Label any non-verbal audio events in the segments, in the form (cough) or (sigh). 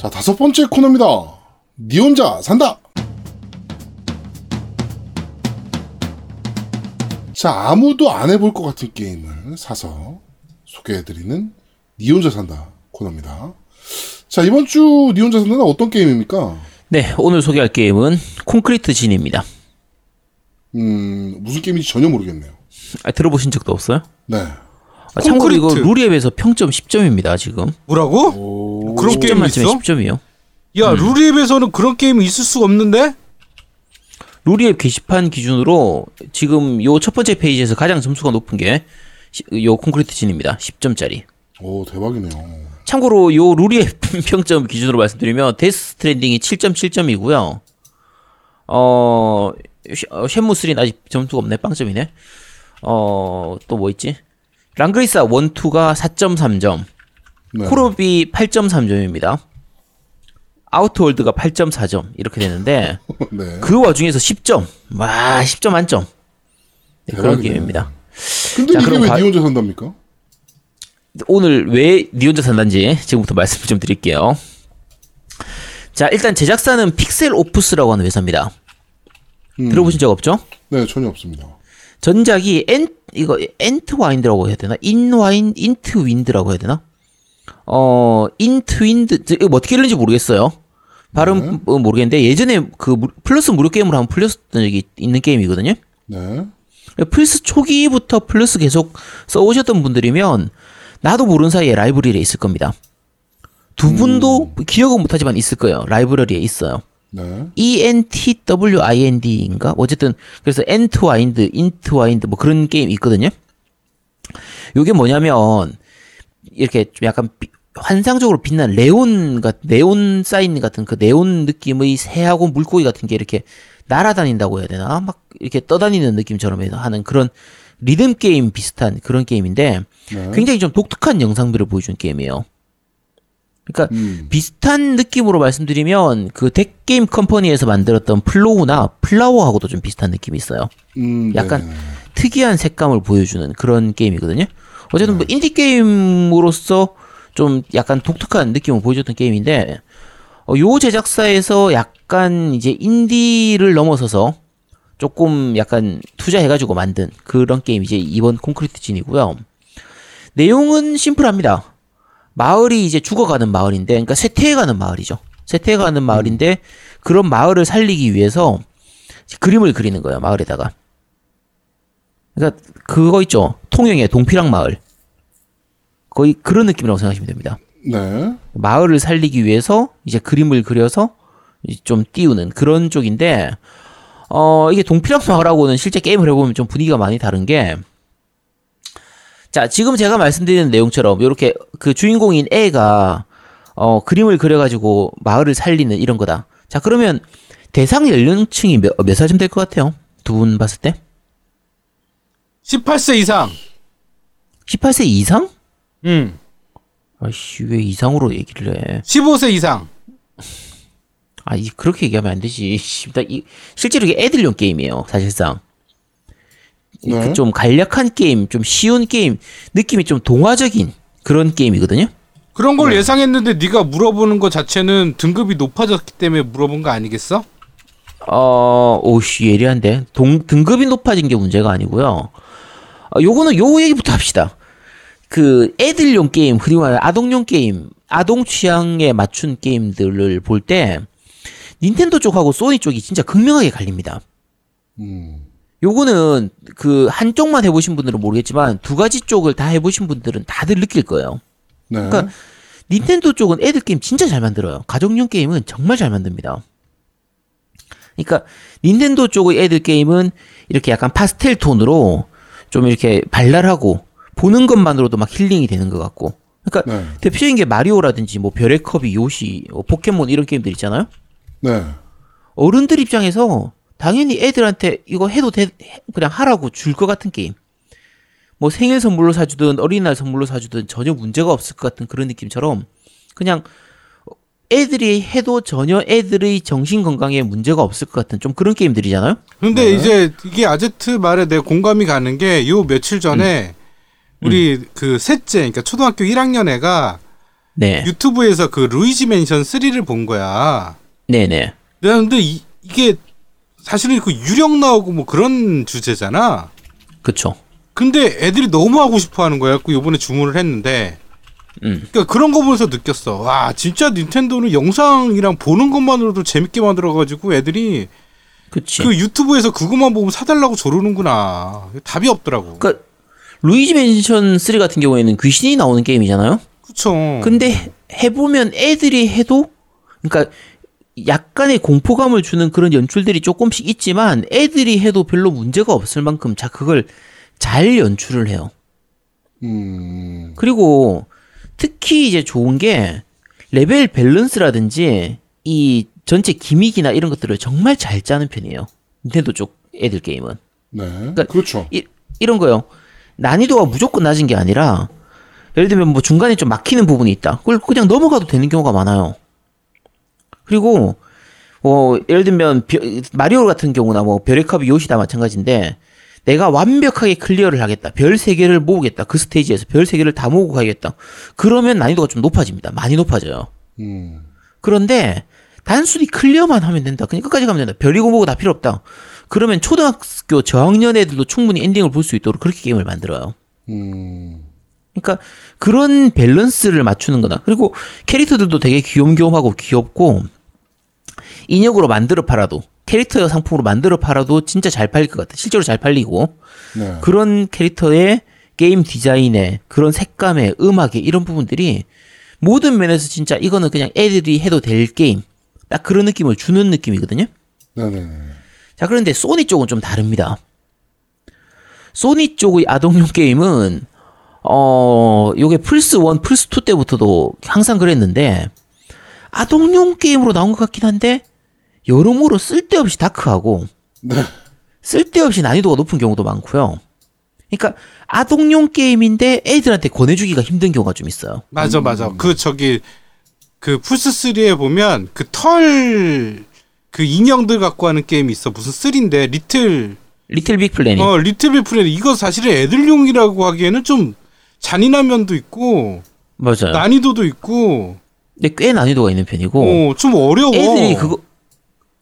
자, 다섯 번째 코너입니다. 니 혼자 산다! 자, 아무도 안 해볼 것 같은 게임을 사서 소개해드리는 니 혼자 산다 코너입니다. 자, 이번 주 니 혼자 산다는 어떤 게임입니까? 네, 오늘 소개할 게임은 콘크리트 진입니다. 음, 무슨 게임인지 전혀 모르겠네요. 아, 들어보신 적도 없어요? 네. 아, 참고로 이거 콘크리트. 루리웹에서 평점 10점입니다, 지금. 뭐라고? 오, 그런 10점 게임이 만점에 있어? 10점이요. 야 루리웹에서는 그런 게임이 있을 수가 없는데? 루리웹 게시판 기준으로 지금 요 첫 번째 페이지에서 가장 점수가 높은 게 요 콘크리트 지니입니다. 10점짜리. 오, 대박이네요. 참고로 요 루리웹 (laughs) 평점 기준으로 말씀드리면 데스 스트랜딩이 7.7점이고요. 어, 쉐- 어, 쉔무3는 아직 점수가 없네. 빵점이네. 어, 또 뭐 있지? 랑그리사 1, 2가 4.3점. 네. 콜옵이 8.3점입니다. 아우트월드가 8.4점. 이렇게 되는데, (laughs) 네. 그 와중에서 10점. 와, 10점 만점. 네, 그런. 게임입니다. 근데 자, 이게 왜 과- 니 혼자 산답니까? 오늘 왜 니 혼자 산다인지 지금부터 말씀을 좀 드릴게요. 자, 일단 제작사는 픽셀 오프스라고 하는 회사입니다. 음. 들어보신 적 없죠? 네, 전혀 없습니다. 전작이 엔 이거 Entwined라고 해야 되나? 인 와인 인트 윈드라고 해야 되나? 어, 인트 윈드 이거 뭐 어떻게 읽는지 모르겠어요. 발음 은 모르겠는데 예전에 그 무- 플러스 무료 게임으로 한번 풀렸던 적이 있는 게임이거든요. 네. 플스 초기부터 플러스 계속 써오셨던 분들이면 나도 모르는 사이에 라이브러리에 있을 겁니다. 두 분도 기억은 못하지만 있을 거예요. 라이브러리에 있어요. 네. E Entwined인가? 어쨌든 그래서 Entwined, Entwined 뭐 그런 게임 있거든요. 요게 뭐냐면 이렇게 좀 약간 비- 환상적으로 빛나는 네온 같 네온 사인 같은 그 네온 느낌의 새하고 물고기 같은 게 이렇게 날아다닌다고 해야 되나? 막 이렇게 떠다니는 느낌처럼 하는 그런 리듬 게임 비슷한 그런 게임인데 네. 굉장히 좀 독특한 영상들을 보여주는 게임이에요. 그러니까 음. 비슷한 느낌으로 말씀드리면 그 댓게임컴퍼니에서 만들었던 플로우나 플라워하고도 좀 비슷한 느낌이 있어요. 음, 약간 네네. 특이한 색감을 보여주는 그런 게임이거든요. 어쨌든 뭐 인디 게임으로서 좀 약간 독특한 느낌을 보여줬던 게임인데 어, 요 제작사에서 약간 이제 인디를 넘어서서 조금 약간 투자해가지고 만든 그런 게임이 이제 이번 콘크리트 지니고요. 내용은 심플합니다. 마을이 이제 죽어가는 마을인데, 그러니까 쇠퇴해가는 마을이죠. 쇠퇴해가는 마을인데 그런 마을을 살리기 위해서 그림을 그리는 거예요 마을에다가. 그러니까 그거 있죠. 통영의 동피랑 마을. 거의 그런 느낌이라고 생각하시면 됩니다. 네. 마을을 살리기 위해서 이제 그림을 그려서 좀 띄우는 그런 쪽인데 어 이게 동피랑 마을하고는 실제 게임을 해보면 좀 분위기가 많이 다른 게 자, 지금 제가 말씀드리는 내용처럼 이렇게 그 주인공인 애가 어 그림을 그려가지고 마을을 살리는 이런 거다. 자, 그러면 대상 연령층이 몇, 몇 살쯤 될 것 같아요? 두 분 봤을 때? 18세 이상. 18세 이상? 음. 아이씨, 왜 이상으로 얘기를 해? 15세 이상. 아, 이 그렇게 얘기하면 안 되지. (laughs) 씨, 나 이, 실제로 이게 애들용 게임이에요, 사실상. 이 네. 그 좀 간략한 게임, 좀 쉬운 게임, 느낌이 좀 동화적인 그런 게임이거든요. 그런 네. 걸 예상했는데 네가 물어보는 것 자체는 등급이 높아졌기 때문에 물어본 거 아니겠어? 어, 오씨, 예리한데. 동, 등급이 높아진 게 문제가 아니고요. 어, 요거는 요 얘기부터 합시다. 그 애들용 게임, 말하는 아동용 게임, 아동 취향에 맞춘 게임들을 볼 때 닌텐도 쪽하고 소니 쪽이 진짜 극명하게 갈립니다. 음. 요거는 그 한쪽만 해보신 분들은 모르겠지만 두 가지 쪽을 다 해보신 분들은 다들 느낄 거예요. 네. 그러니까 닌텐도 쪽은 애들 게임 진짜 잘 만들어요. 가족용 게임은 정말 잘 만듭니다. 그러니까 닌텐도 쪽의 애들 게임은 이렇게 약간 파스텔 톤으로 좀 이렇게 발랄하고 보는 것만으로도 막 힐링이 되는 것 같고. 그러니까 네. 대표적인 게 마리오라든지 뭐 별의 컵이 요시, 뭐 포켓몬 이런 게임들 있잖아요. 네. 어른들 입장에서 당연히 애들한테 이거 해도 돼 그냥 하라고 줄 것 같은 게임. 뭐 생일 선물로 사주든 어린이날 선물로 사주든 전혀 문제가 없을 것 같은 그런 느낌처럼 그냥 애들이 해도 전혀 애들의 정신 건강에 문제가 없을 것 같은 좀 그런 게임들이잖아요. 근데 네. 이제 이게 아제트 말에 내 공감이 가는 게 요 며칠 전에 음. 우리 그 셋째 그러니까 초등학교 1학년 애가 네. 유튜브에서 그 루이지 맨션 3를 본 거야. 네네. 내가 근데 이, 이게 사실은 그 유령 나오고 뭐 그런 주제잖아. 그쵸. 근데 애들이 너무 하고 싶어 하는 거야. 그 요번에 주문을 했는데. 음. 그러니까 그런 거 보면서 느꼈어. 와, 진짜 닌텐도는 영상이랑 보는 것만으로도 재밌게 만들어가지고 애들이 그치. 그 유튜브에서 그것만 보면 사달라고 조르는구나. 답이 없더라고. 그러니까 루이지 맨션 3 같은 경우에는 귀신이 나오는 게임이잖아요. 그쵸. 근데 해보면 애들이 해도 그러니까 약간의 공포감을 주는 그런 연출들이 조금씩 있지만 애들이 해도 별로 문제가 없을 만큼 자 그걸 잘 연출을 해요. 음, 그리고 특히 이제 좋은 게 레벨 밸런스라든지 이 전체 gimmick이나 이런 것들을 정말 잘 짜는 편이에요. 닌텐도 쪽 애들 게임은. 네. 그러니까 그렇죠. 이, 이런 거요. 난이도가 무조건 낮은 게 아니라 예를 들면 뭐 중간에 좀 막히는 부분이 있다. 그걸 그냥 넘어가도 되는 경우가 많아요. 그리고 뭐 예를 들면 벼- 마리오 같은 경우나 뭐 별의 컵이 요시다 마찬가지인데 내가 완벽하게 클리어를 하겠다. 별 세 개를 모으겠다. 그 스테이지에서 별 세 개를 다 모으고 가야겠다. 그러면 난이도가 좀 높아집니다. 많이 높아져요. 음, 그런데 단순히 clear만 하면 된다. 그냥 끝까지 가면 된다. 별이고 뭐고 다 필요 없다. 그러면 초등학교 저학년 애들도 충분히 엔딩을 볼 수 있도록 그렇게 게임을 만들어요. 음, 그러니까 그런 밸런스를 맞추는 거다. 그리고 캐릭터들도 되게 귀염귀염하고 귀엽고 인형으로 만들어 팔아도 캐릭터 상품으로 만들어 팔아도 진짜 잘 팔릴 것 같아. 실제로 잘 팔리고 네. 그런 캐릭터의 게임 디자인에 그런 색감에 음악에 이런 부분들이 모든 면에서 진짜 이거는 그냥 애들이 해도 될 게임 딱 그런 느낌을 주는 느낌이거든요. 네네네. 자 그런데 소니 쪽은 좀 다릅니다. 소니 쪽의 아동용 게임은 어 요게 플스 1, 플스 2 때부터도 항상 그랬는데 아동용 게임으로 나온 것 같긴 한데 여러모로 쓸데없이 다크하고 네. 쓸데없이 난이도가 높은 경우도 많고요. 그러니까 아동용 게임인데 애들한테 권해주기가 힘든 경우가 좀 있어요. 맞아, 맞아. 그 저기 그 플스 3에 보면 그 털 그 인형들 갖고 하는 게임이 있어. 무슨 3인데 리틀 리틀 빅 플래닛. 어 리틀 빅 플래닛 이거 사실은 애들용이라고 하기에는 좀 잔인한 면도 있고 맞아요. 난이도도 있고 근데 꽤 난이도가 있는 편이고 어 좀 어려워. 애들이 그거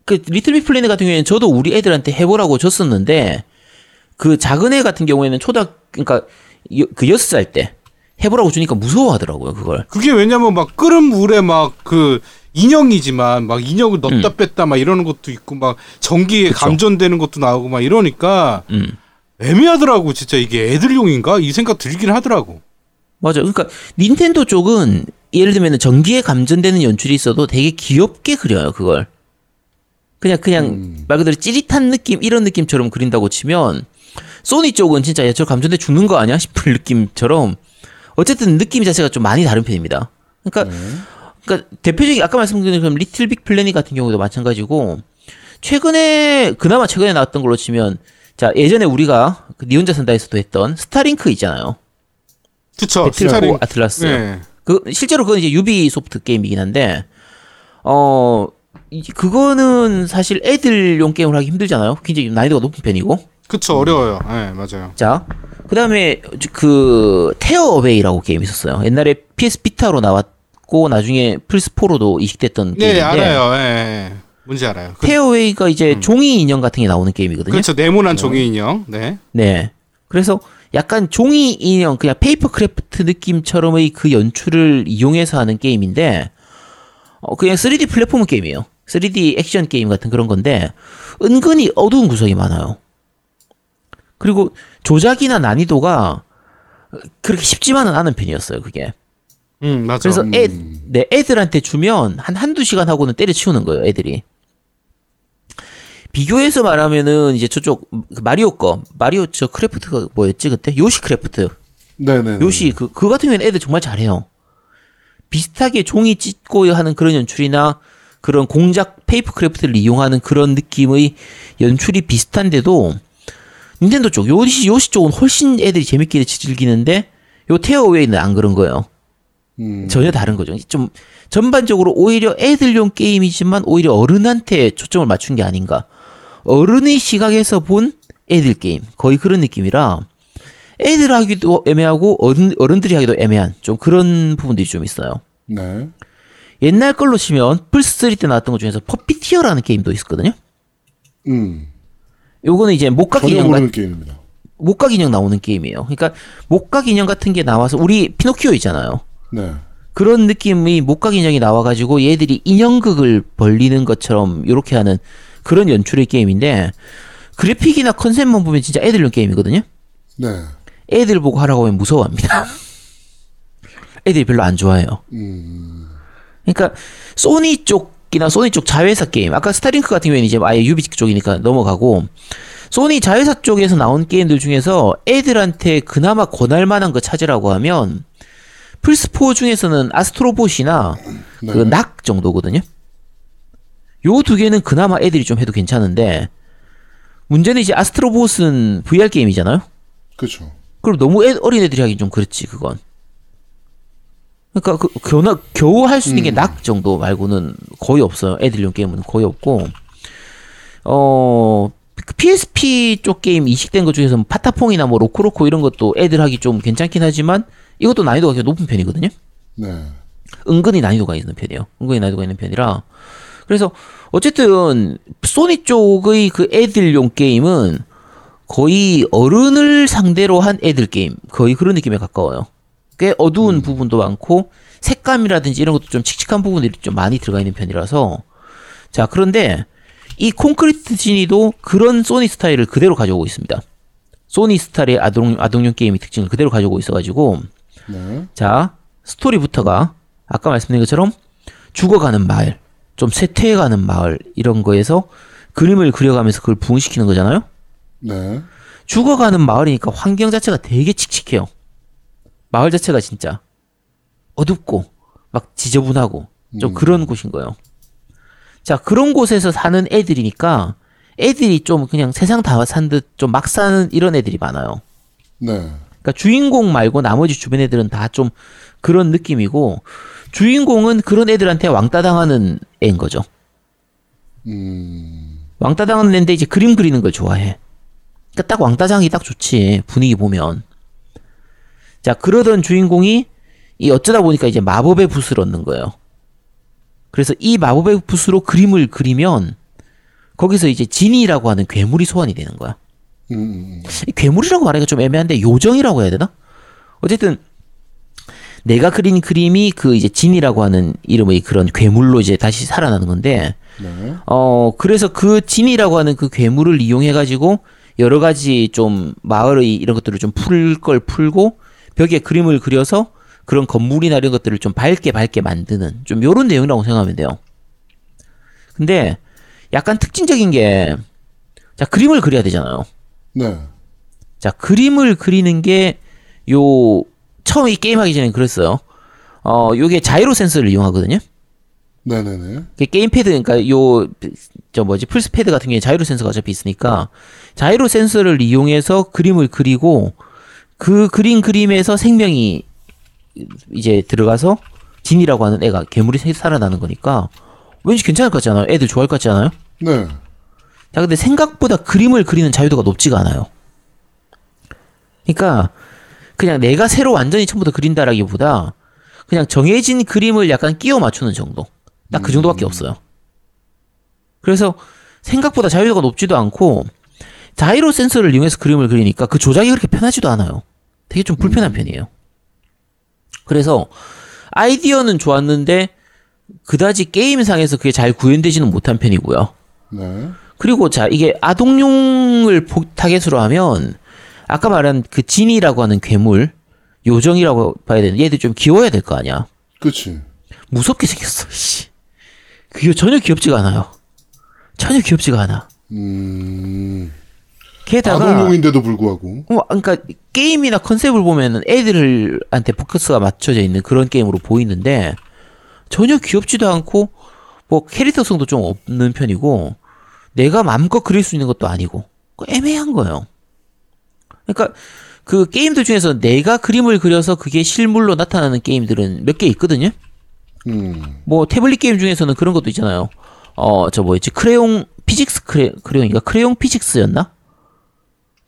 그 리틀 빅 플래닛 같은 경우에는 저도 우리 애들한테 해보라고 줬었는데 그 작은 애 같은 경우에는 초등 그러니까 여- 그 여섯 살 때 해보라고 주니까 무서워하더라고요 그걸. 그게 왜냐면 막 끓은 물에 막 그 인형이지만 막 인형을 넣었다 뺐다 막 이러는 것도 있고 막 전기에 음. 그쵸. 감전되는 것도 나오고 막 이러니까 음. 애매하더라고 진짜 이게 애들용인가 이 생각 들긴 하더라고. 맞아. 그러니까 닌텐도 쪽은 예를 들면 전기에 감전되는 연출이 있어도 되게 귀엽게 그려요 그걸. 그냥 그냥 음. 말 그대로 찌릿한 느낌 이런 느낌처럼 그린다고 치면 소니 쪽은 진짜 야, 저 감전돼 죽는 거 아니야 싶을 느낌처럼 어쨌든 느낌 자체가 좀 많이 다른 편입니다. 그러니까 네. 그러니까 대표적인 아까 말씀드린 것처럼 Little Big Planet 같은 경우도 마찬가지고 최근에 그나마 최근에 나왔던 걸로 치면 자 예전에 우리가 그 니 혼자 산다에서도 했던 Starlink 있잖아요. 그쵸. Battle Starlink. for Atlas. 네. 그 실제로 그건 이제 유비 소프트 게임이긴 한데 어 이- 그거는 사실 애들용 게임을 하기 힘들잖아요. 굉장히 난이도가 높은 편이고. 그쵸 어려워요. 네 맞아요. 자, 그다음에 그 Tearaway라고 게임 있었어요. 옛날에 PS Vita로 나왔고 나중에 플스 4로도 이식됐던 네 게임인데 알아요. 예. 뭔지 알아요. 그, Tearaway가 이제 종이 인형 같은 게 나오는 게임이거든요. 그렇죠 네모난 종이 인형. 네. 네. 그래서 약간 종이 인형 그냥 paper craft 느낌처럼의 그 연출을 이용해서 하는 게임인데 어 그냥 3D 플랫폼 게임이에요. 3D 액션 게임 같은 그런 건데 은근히 어두운 구석이 많아요. 그리고 조작이나 난이도가 그렇게 쉽지만은 않은 편이었어요, 그게. 음 맞아. 그래서 애, 음. 네, 애들한테 주면 한 한두 시간 하고는 때려치우는 거예요, 애들이. 비교해서 말하면은 이제 저쪽 그 마리오 거, 마리오 저 craft가 뭐였지 그때? 요시 craft. 네네. 요시 그, 그 같은 경우에는 애들 정말 잘해요. 비슷하게 종이 찢고 하는 그런 연출이나 그런 공작 paper craft를 이용하는 그런 느낌의 연출이 비슷한데도 닌텐도 쪽, 요시, 요시 쪽은 훨씬 애들이 재밌게 즐기는데 요 Tearaway는 안 그런 거예요. 음, 전혀 다른 거죠. 좀 전반적으로 오히려 애들용 게임이지만 오히려 어른한테 초점을 맞춘 게 아닌가. 어른의 시각에서 본 애들 게임 거의 그런 느낌이라 애들 하기도 애매하고 어른 어른들이 하기도 애매한 좀 그런 부분들이 좀 있어요. 네. 옛날 걸로 치면 플스3 때 나왔던 것 중에서 Puppeteer라는 게임도 있었거든요. 음. 요거는 이제 목각 인형 같 모르는 게임입니다. 목각 인형 나오는 게임이에요. 그러니까 목각 인형 같은 게 나와서 우리 피노키오 있잖아요. 네. 그런 느낌이 목각 인형이 나와가지고 얘들이 인형극을 벌리는 것처럼 이렇게 하는 그런 연출의 게임인데 그래픽이나 컨셉만 보면 진짜 애들용 게임이거든요. 네. 애들 보고 하라고 하면 무서워합니다. (laughs) 애들이 별로 안 좋아해요. 음. 그러니까 소니 쪽이나 소니 쪽 자회사 게임 아까 Starlink 같은 경우에는 이제 아예 Ubi 쪽이니까 넘어가고 소니 자회사 쪽에서 나온 게임들 중에서 애들한테 그나마 권할 만한 거 찾으라고 하면 플스4 중에서는 Astro Bot이나 네. Knack 정도거든요. 요 두 개는 그나마 애들이 좀 해도 괜찮은데 문제는 이제 아스트로봇은 VR 게임이잖아요. 그렇죠. 그럼 너무 애, 어린 애들이 하긴 좀 그렇지 그건. 그러니까 그 겨우 겨우 할 수 있는 게 낙 정도 말고는 거의 없어요. 애들용 게임은 거의 없고. 어그 PSP 쪽 게임 이식된 것 중에서 뭐 파타퐁이나 뭐 로코로코 이런 것도 애들 하기 좀 괜찮긴 하지만 이것도 난이도가 굉장히 높은 편이거든요. 네. 은근히 난이도가 있는 편이에요. 은근히 난이도가 있는 편이라. 그래서 어쨌든 소니 쪽의 그 애들용 게임은 거의 어른을 상대로 한 애들 게임 거의 그런 느낌에 가까워요. 꽤 어두운 부분도 많고 색감이라든지 이런 것도 좀 칙칙한 부분들이 좀 많이 들어가 있는 편이라서 자 그런데 이 콘크리트 지니도 그런 소니 스타일을 그대로 가져오고 있습니다. 소니 스타일의 아동, 아동용 게임의 특징을 그대로 가져오고 있어가지고 네. 자, 스토리부터가 아까 말씀드린 것처럼 죽어가는 마을, 좀 쇠퇴해가는 마을 이런 거에서 그림을 그려가면서 그걸 부흥시키는 거잖아요. 네. 죽어가는 마을이니까 환경 자체가 되게 칙칙해요. 마을 자체가 진짜 어둡고 막 지저분하고 좀 그런 곳인 거예요. 자, 그런 곳에서 사는 애들이니까 애들이 좀 그냥 세상 다 산 듯 좀 막 사는 이런 애들이 많아요. 네. 그러니까 주인공 말고 나머지 주변 애들은 다 좀 그런 느낌이고 주인공은 그런 애들한테 왕따 당하는 애인 거죠. 음. 왕따 당하는 애인데 이제 그림 그리는 걸 좋아해. 그러니까 딱 왕따장이 딱 좋지 분위기 보면. 자 그러던 주인공이 이 어쩌다 보니까 이제 마법의 붓을 얻는 거예요. 그래서 이 마법의 붓으로 그림을 그리면 거기서 이제 진이라고 하는 괴물이 소환이 되는 거야. 음, 괴물이라고 말하기가 좀 애매한데 요정이라고 해야 되나? 어쨌든 내가 그린 그림이 그 이제 진이라고 하는 이름의 그런 괴물로 이제 다시 살아나는 건데 네. 어 그래서 그 진이라고 하는 그 괴물을 이용해 가지고 여러 가지 좀 마을의 이런 것들을 좀 풀 걸 풀고 벽에 그림을 그려서 그런 건물이나 이런 것들을 좀 밝게 밝게 만드는 좀 요런 내용이라고 생각하면 돼요. 근데 약간 특징적인 게 자 그림을 그려야 되잖아요. 네. 자, 그림을 그리는 게, 요, 처음 이 게임 하기 전에 그랬어요. 어, 요게 자이로 센서를 이용하거든요. 네네네. 그 게임 패드, 그러니까 요, 저 뭐지, 플스 패드 같은 경우에 자이로 센서가 어차피 있으니까, 자이로 센서를 이용해서 그림을 그리고, 그 그린 그림에서 생명이 이제 들어가서, 진이라고 하는 애가 괴물이 새- 살아나는 거니까, 왠지 괜찮을 것 같지 않아요? 애들 좋아할 것 같지 않아요? 네. 자, 근데 생각보다 그림을 그리는 자유도가 높지가 않아요. 그러니까 그냥 내가 새로 완전히 처음부터 그린다라기보다 그냥 정해진 그림을 약간 끼워 맞추는 정도. 딱 그 정도밖에 없어요. 그래서 생각보다 자유도가 높지도 않고 자이로 센서를 이용해서 그림을 그리니까 그 조작이 그렇게 편하지도 않아요. 되게 좀 불편한 편이에요. 그래서 아이디어는 좋았는데 그다지 게임상에서 그게 잘 구현되지는 못한 편이고요. 네. 그리고 자 이게 아동용을 보- 타겟으로 하면 아까 말한 그 진이라고 하는 괴물 요정이라고 봐야 되는 얘들 좀 귀여워야 될 거 아니야 그치. 무섭게 생겼어 씨 그게 전혀 귀엽지가 않아요 전혀 귀엽지가 않아 음. 게다가 아동용인데도 불구하고. 어, 그러니까 게임이나 컨셉을 보면은 애들한테 포커스가 맞춰져 있는 그런 게임으로 보이는데 전혀 귀엽지도 않고 뭐 캐릭터성도 좀 없는 편이고 내가 마음껏 그릴 수 있는 것도 아니고 그 애매한 거예요. 그러니까 그 게임들 중에서 내가 그림을 그려서 그게 실물로 나타나는 게임들은 몇 개 있거든요. 음. 뭐 태블릿 게임 중에서는 그런 것도 있잖아요. 어, 저 뭐였지? Crayon Physics 크레, 크레용인가? Crayon Physics였나?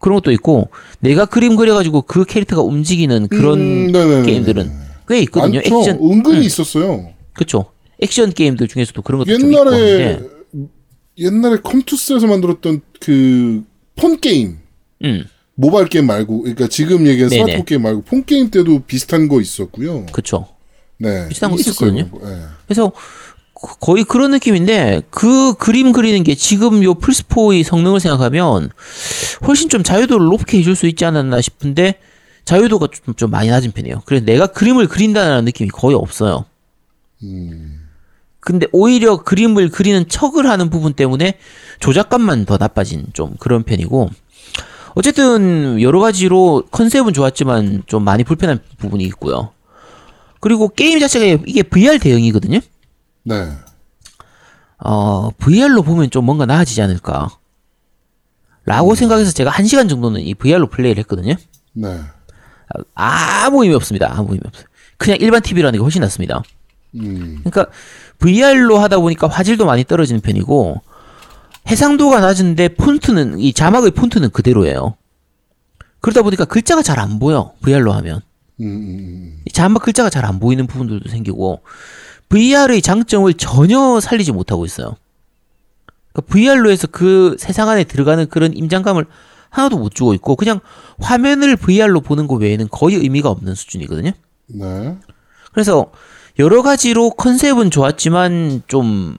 그런 것도 있고 내가 그림 그려가지고 그 캐릭터가 움직이는 그런 음. 게임들은 꽤 있거든요. 많죠. 액션 은근히 있었어요. 그렇죠. 액션 게임들 중에서도 그런 것도 옛날에. 옛날에 컴투스에서 만들었던 그 폰 게임 음. 모바일 게임 말고 그러니까 지금 얘기한. 스마트폰 게임 말고 폰 게임 때도 비슷한 거 있었고요. 그렇죠. 네. 비슷한 거. 있었거든요. 네. 그래서 거- 거의 그런 느낌인데 그 그림 그리는 게 지금 요 플스4의 성능을 생각하면 훨씬 좀 자유도를 높게 해줄 수 있지 않았나 싶은데 자유도가 좀, 좀 많이 낮은 편이에요. 그래서 내가 그림을 그린다는 느낌이 거의 없어요. 근데 오히려 그림을 그리는 척을 하는 부분 때문에 조작감만 더 나빠진 좀 그런 편이고 어쨌든 여러 가지로 컨셉은 좋았지만 좀 많이 불편한 부분이 있고요. 그리고 게임 자체가 이게 VR 대응이거든요. 네. 어, VR로 보면 좀 뭔가 나아지지 않을까. 라고 생각해서 제가 한 시간 정도는 이 VR로 플레이를 했거든요. 네. 아무 의미 없습니다. 아무 의미 없어요. 그냥 일반 TV라는 게 훨씬 낫습니다. 음. 그러니까 VR로 하다 보니까 화질도 많이 떨어지는 편이고 해상도가 낮은데 폰트는 이 자막의 폰트는 그대로예요. 그러다 보니까 글자가 잘 안 보여. VR로 하면. 음, 음, 이 자막 글자가 잘 안 보이는 부분들도 생기고 VR의 장점을 전혀 살리지 못하고 있어요. 그러니까 VR로 해서 그 세상 안에 들어가는 그런 임장감을 하나도 못 주고 있고 그냥 화면을 VR로 보는 것 외에는 거의 의미가 없는 수준이거든요. 음. 네. 그래서 여러 가지로 컨셉은 좋았지만 좀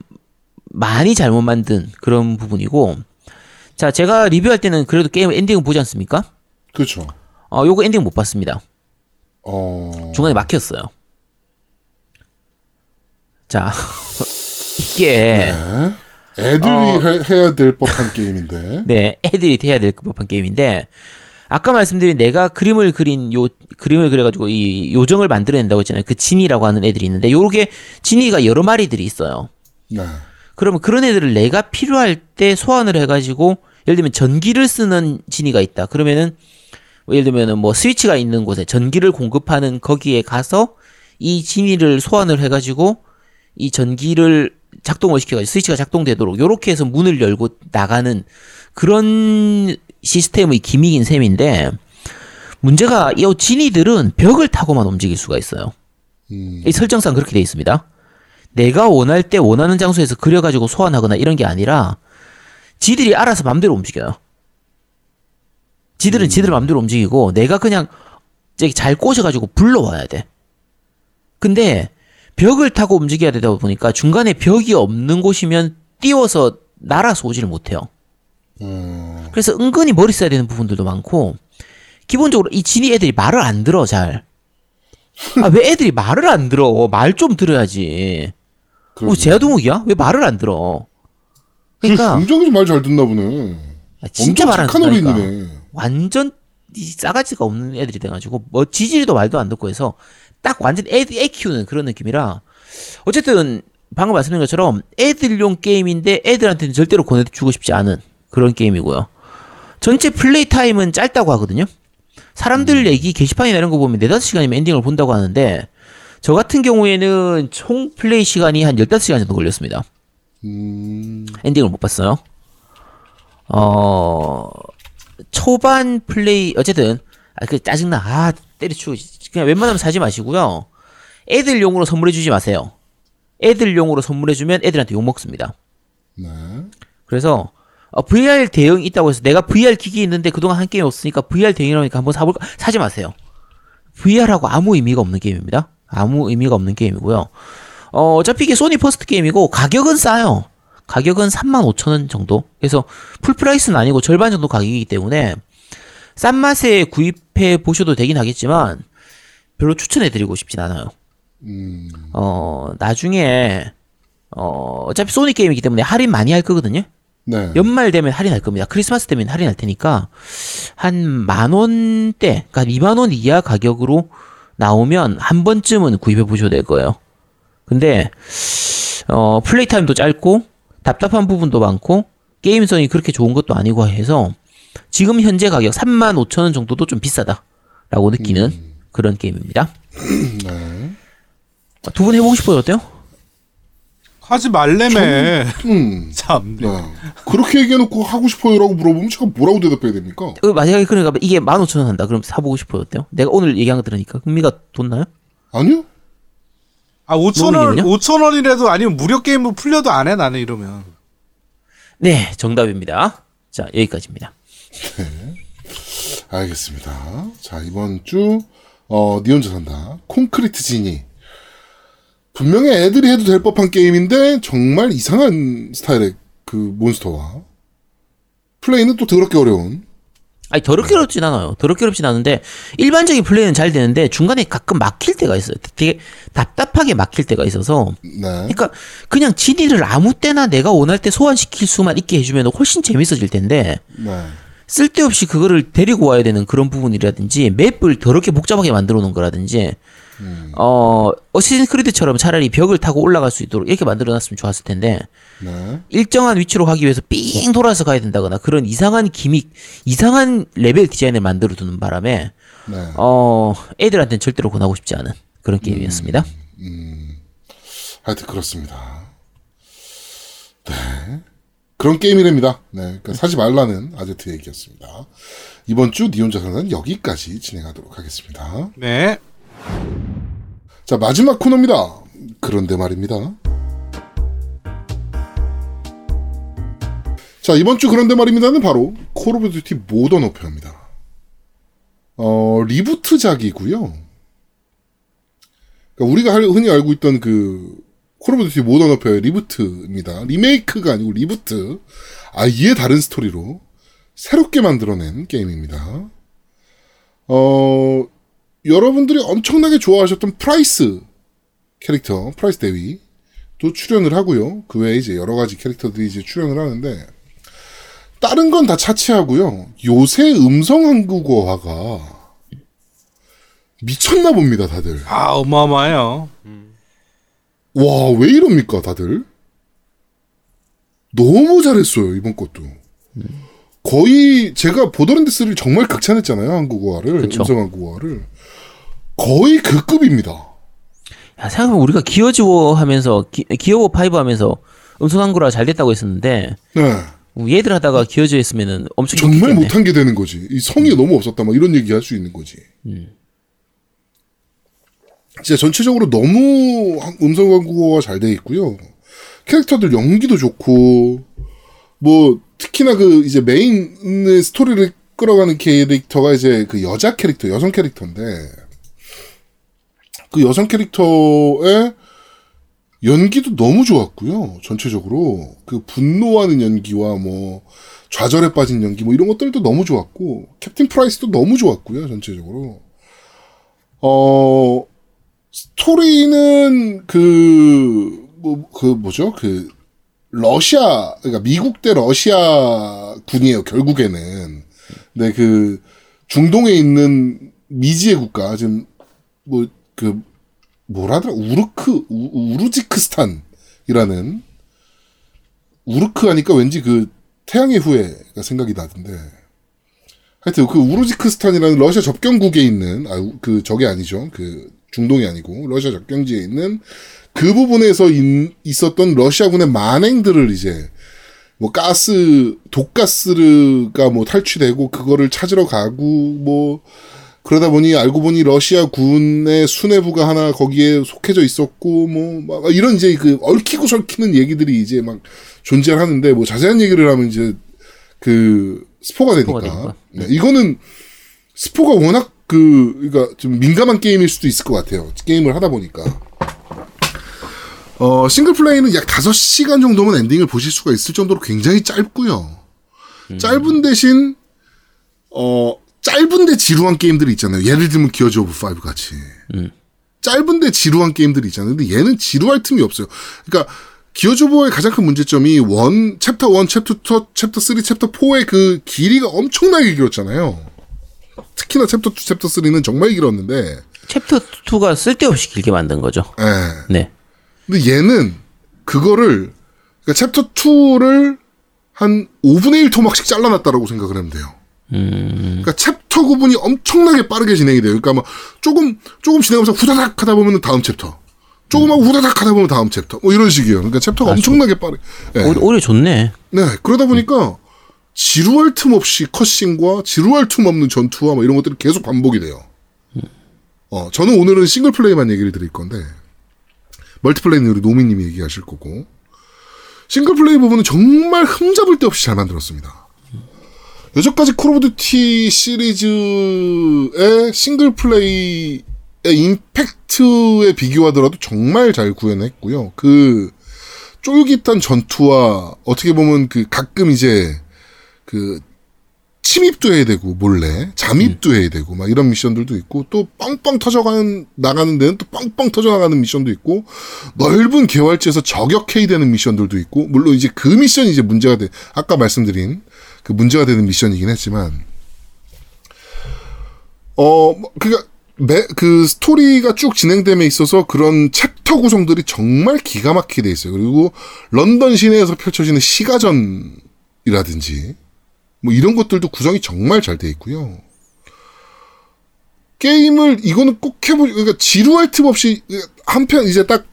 많이 잘못 만든 그런 부분이고 자 제가 리뷰할 때는 그래도 게임 엔딩을 보지 않습니까? 그렇죠. 어 요거 엔딩 못 봤습니다. 어. 중간에 막혔어요. 자, (laughs) 이게 네. 애들이 어. 해, 해야 될 법한 (laughs) 게임인데. 네 애들이 해야 될 법한 게임인데 아까 말씀드린 내가 그림을 그린 요 그림을 그려가지고 이 요정을 만들어낸다고 했잖아요. 그 지니라고 하는 애들이 있는데 요게 지니가 여러 마리들이 있어요. 네. 그러면 그런 애들을 내가 필요할 때 소환을 해가지고 예를 들면 전기를 쓰는 진이가 있다. 그러면은 뭐 예를 들면은 뭐 스위치가 있는 곳에 전기를 공급하는 거기에 가서 이 진이를 소환을 해가지고 이 전기를 작동을 시켜가지고 스위치가 작동되도록 요렇게 해서 문을 열고 나가는 그런 시스템의 기믹인 셈인데 문제가 이 진이들은 벽을 타고만 움직일 수가 있어요. 음. 이 설정상 그렇게 돼 있습니다. 내가 원할 때 원하는 장소에서 그려가지고 소환하거나 이런 게 아니라 지들이 알아서 맘대로 움직여요. 지들은 지들 맘대로 움직이고 내가 그냥 잘 꼬셔가지고 불러와야 돼. 근데 벽을 타고 움직여야 되다 보니까 중간에 벽이 없는 곳이면 띄워서 날아서 오지를 못해요. 음. 그래서 은근히 머리 써야 되는 부분들도 많고 기본적으로 이 진이 애들이 말을 안 들어 잘. 아 왜 애들이 말을 안 들어? 말 좀 들어야지. 어, 그러게. 제아도목이야? 왜 말을 안 들어? 그러니까 (laughs) 굉장히 말 잘 듣나 보네. 아, 진짜 말안 착한 듣다니까. 어린이네. 완전 이 싸가지가 없는 애들이 돼가지고 뭐 지질이도 말도 안 듣고 해서 딱 완전 애, 애 키우는 그런 느낌이라 어쨌든 방금 말씀드린 것처럼 애들용 게임인데 애들한테는 절대로 권해주고 싶지 않은 그런 게임이고요. 전체 플레이 타임은 짧다고 하거든요. 사람들 얘기 게시판이나 이런 거 보면 4, 5시간이면 엔딩을 본다고 하는데 저 같은 경우에는 총 플레이 시간이 한 15시간 정도 걸렸습니다. 음. 엔딩을 못 봤어요. 어 초반 플레이 어쨌든 아 그 짜증나 아 때려치고 그냥 웬만하면 사지 마시고요. 애들용으로 선물해 주지 마세요. 애들용으로 선물해 주면 애들한테 욕 먹습니다. 네. 그래서 어, VR 대응이 있다고 해서 내가 VR 기기 있는데 그동안 한 게임 없으니까 VR 대응이라니까 한번 사볼까 사지 마세요. VR하고 아무 의미가 없는 게임입니다. 아무 의미가 없는 게임이고요. 어, 어차피 이게 소니 first 게임이고 가격은 싸요. 가격은 35,000원 정도. 그래서 full price는 아니고 절반 정도 가격이기 때문에 싼 맛에 구입해 보셔도 되긴 하겠지만 별로 추천해 드리고 싶진 않아요. 음. 어, 나중에 어, 어차피 소니 게임이기 때문에 할인 많이 할 거거든요. 네. 연말 되면 할인할 겁니다. 크리스마스 되면 할인할 테니까 한 만 원대, 그러니까 2만 원 이하 가격으로 나오면 한 번쯤은 구입해 보셔도 될 거예요. 근데 어 플레이 타임도 짧고 답답한 부분도 많고 게임성이 그렇게 좋은 것도 아니고 해서 지금 현재 가격 3만 5천 원 정도도 좀 비싸다라고 느끼는 그런 게임입니다. (clears throat) 네. 두 분 해보고 싶어요 어때요? 하지 말래매. 음. (laughs) 참. 네. 그렇게 얘기해놓고 하고 싶어요라고 물어보면 제가 뭐라고 대답해야 됩니까? 어, 만약에 그러니까 이게 15,000원 한다. 그럼 사보고 싶어요 어때요? 내가 오늘 얘기한 거 들으니까 흥미가 돋나요? 아니요? 아 5천 원 로밍이면요? 5천 원이라도 아니면 무료 게임을 풀려도 안 해 나는 이러면. 네, 정답입니다. 자, 여기까지입니다. 알겠습니다. 자, 이번 주, 어, 니 혼자 산다. 콘크리트 지니. 분명히 애들이 해도 될 법한 게임인데, 정말 이상한 스타일의 그 몬스터와, 플레이는 또 더럽게 어려운, 아니 더럽게 어렵진 않아요. 더럽게 어렵진 않은데 일반적인 플레이는 잘 되는데 중간에 가끔 막힐 때가 있어요. 되게 답답하게 막힐 때가 있어서 네. 그러니까 그냥 지니를 아무 때나 내가 원할 때 소환시킬 수만 있게 해주면 훨씬 재밌어질 텐데 네. 쓸데없이 그거를 데리고 와야 되는 그런 부분이라든지 맵을 더럽게 복잡하게 만들어 놓은 거라든지 어 Assassin's Creed처럼 차라리 벽을 타고 올라갈 수 있도록 이렇게 만들어 놨으면 좋았을 텐데 네. 일정한 위치로 가기 위해서 삥 돌아서 가야 된다거나 그런 이상한 gimmick 이상한 레벨 디자인을 만들어 두는 바람에 네. 어 애들한테는 절대로 권하고 싶지 않은 그런 게임이었습니다. 하여튼 그렇습니다. 네. 그런 게임이랍니다. 네. 그러니까 사지 말라는 아제트 얘기였습니다. 이번 주 니 혼자 사는 여기까지 진행하도록 하겠습니다. 네. 자, 마지막 코너입니다. 그런데 말입니다. 자, 이번 주 그런데 말입니다는 바로 Call of Duty Modern Warfare입니다. 어, reboot작이고요. 그러니까 우리가 할- 흔히 알고 있던 그, Duty Modern Warfare의 reboot입니다. 리메이크가 아니고 reboot. 아예 다른 스토리로 새롭게 만들어낸 게임입니다. 어, 여러분들이 엄청나게 좋아하셨던 프라이스 캐릭터, 프라이스 대위도 출연을 하고요. 그 외에 이제 여러 가지 캐릭터들이 이제 출연을 하는데, 다른 건 다 차치하고요. 요새 음성 한국어화가 미쳤나 봅니다, 다들. 아 어마어마해요. 와, 왜 이럽니까, 다들? 너무 잘했어요, 이번 것도. 거의 제가 Borderlands 3를 정말 극찬했잖아요, 한국어화를. 그쵸. 음성 한국어화를. 거의 그 급입니다. 야, 생각해보면 우리가 Gears War 하면서 기, Gear War Five 하면서 음성 한국어가 잘 됐다고 했었는데 네. 뭐 얘들 하다가 기어즈 했으면은 엄청 정말. 못한 게 되는 거지. 이 성이 너무 없었다, 막 이런 얘기 할 수 있는 거지. 진짜 전체적으로 너무 한- 음성 한국어가 잘 돼 있고요. 캐릭터들 연기도 좋고, 뭐, 특히나 그, 이제 메인의 스토리를 끌어가는 캐릭터가 이제 그 여자 캐릭터, 여성 캐릭터인데, 그 여성 캐릭터의 연기도 너무 좋았고요. 전체적으로 그 분노하는 연기와 뭐 좌절에 빠진 연기 뭐 이런 것들도 너무 좋았고 캡틴 프라이스도 너무 좋았고요. 전체적으로 어 스토리는 그 뭐 그 뭐죠? 그 러시아 그러니까 미국 대 러시아 군이에요. 결국에는. 근데 그 중동에 있는 미지의 국가 지금 뭐 그 뭐라더라? 우르크 우, 우르지크스탄이라는. 우르크 하니까 왠지 그 태양의 후예가 생각이 나던데. 하여튼 그 우르지크스탄이라는 러시아 접경국에 있는 아 그 저게 아니죠. 그 중동이 아니고 러시아 접경지에 있는 그 부분에서 인- 있었던 러시아군의 만행들을 이제 뭐 가스 독가스가 뭐 탈취되고 그거를 찾으러 가고 뭐 그러다 보니 알고 보니 러시아 군의 수뇌부가 하나 거기에 속해져 있었고 뭐막 이런 이제 그 얽히고 설키는 얘기들이 이제 막 존재하는데 뭐 자세한 얘기를 하면 이제 그 스포가 되니까 스포가 되니까. 네, 이거는 스포가 워낙 그 그러니까 좀 민감한 게임일 수도 있을 것 같아요 게임을 하다 보니까 어 싱글 플레이는 약 5시간 정도면 엔딩을 보실 수가 있을 정도로 굉장히 짧고요 짧은 대신 어 짧은데 지루한 게임들이 있잖아요. 예를 들면 Gears of 5 같이. 짧은데 지루한 게임들이 있잖아요. 근데 얘는 지루할 틈이 없어요. 그러니까 Gears of의 가장 큰 문제점이 원 챕터 1, 챕터 2, 챕터 3, 챕터 4의 그 길이가 엄청나게 길었잖아요. 특히나 챕터 2, 챕터 3는 정말 길었는데 챕터 2가 쓸데없이 길게 만든 거죠. 예. 네. 근데 얘는 그거를 그러니까 챕터 2를 한 5분의 1 토막씩 잘라놨다라고 생각을 하면 돼요. 그러니까 챕터 구분이 엄청나게 빠르게 진행이 돼요. 그러니까 뭐 조금 조금 진행하면서 후다닥 하다 보면 다음 챕터, 조금만 후다닥 하다 보면 다음 챕터, 뭐 이런 식이에요. 그러니까 챕터가 엄청나게 빠르. 예. 오히려, 오히려 좋네. 네, 그러다 보니까 지루할 틈 없이 cutscene과 지루할 틈 없는 전투와 뭐 이런 것들이 계속 반복이 돼요. 어, 저는 오늘은 싱글 플레이만 얘기를 드릴 건데, 멀티플레이는 우리 노미님이 얘기하실 거고, 싱글 플레이 부분은 정말 흠잡을 데 없이 잘 만들었습니다. 여태까지 Call of Duty 시리즈의 싱글 플레이의 임팩트에 비교하더라도 정말 잘 구현했고요. 그 쫄깃한 전투와 어떻게 보면 그 가끔 이제 그 침입도 해야 되고 몰래 잠입도 해야 되고 막 이런 미션들도 있고 또 빵빵 터져가는 나가는 데는 또 빵빵 터져나가는 미션도 있고 넓은 개활지에서 저격해야 되는 미션들도 있고 물론 이제 그 미션이 이제 문제가 돼 아까 말씀드린 그 문제가 되는 미션이긴 했지만 어 그니까 매, 그 스토리가 쭉 진행됨에 있어서 그런 챕터 구성들이 정말 기가 막히게 돼 있어요. 그리고 런던 시내에서 펼쳐지는 시가전이라든지 뭐 이런 것들도 구성이 정말 잘 돼 있고요. 게임을 이거는 꼭 해보 그러니까 지루할 틈 없이 한편 이제 딱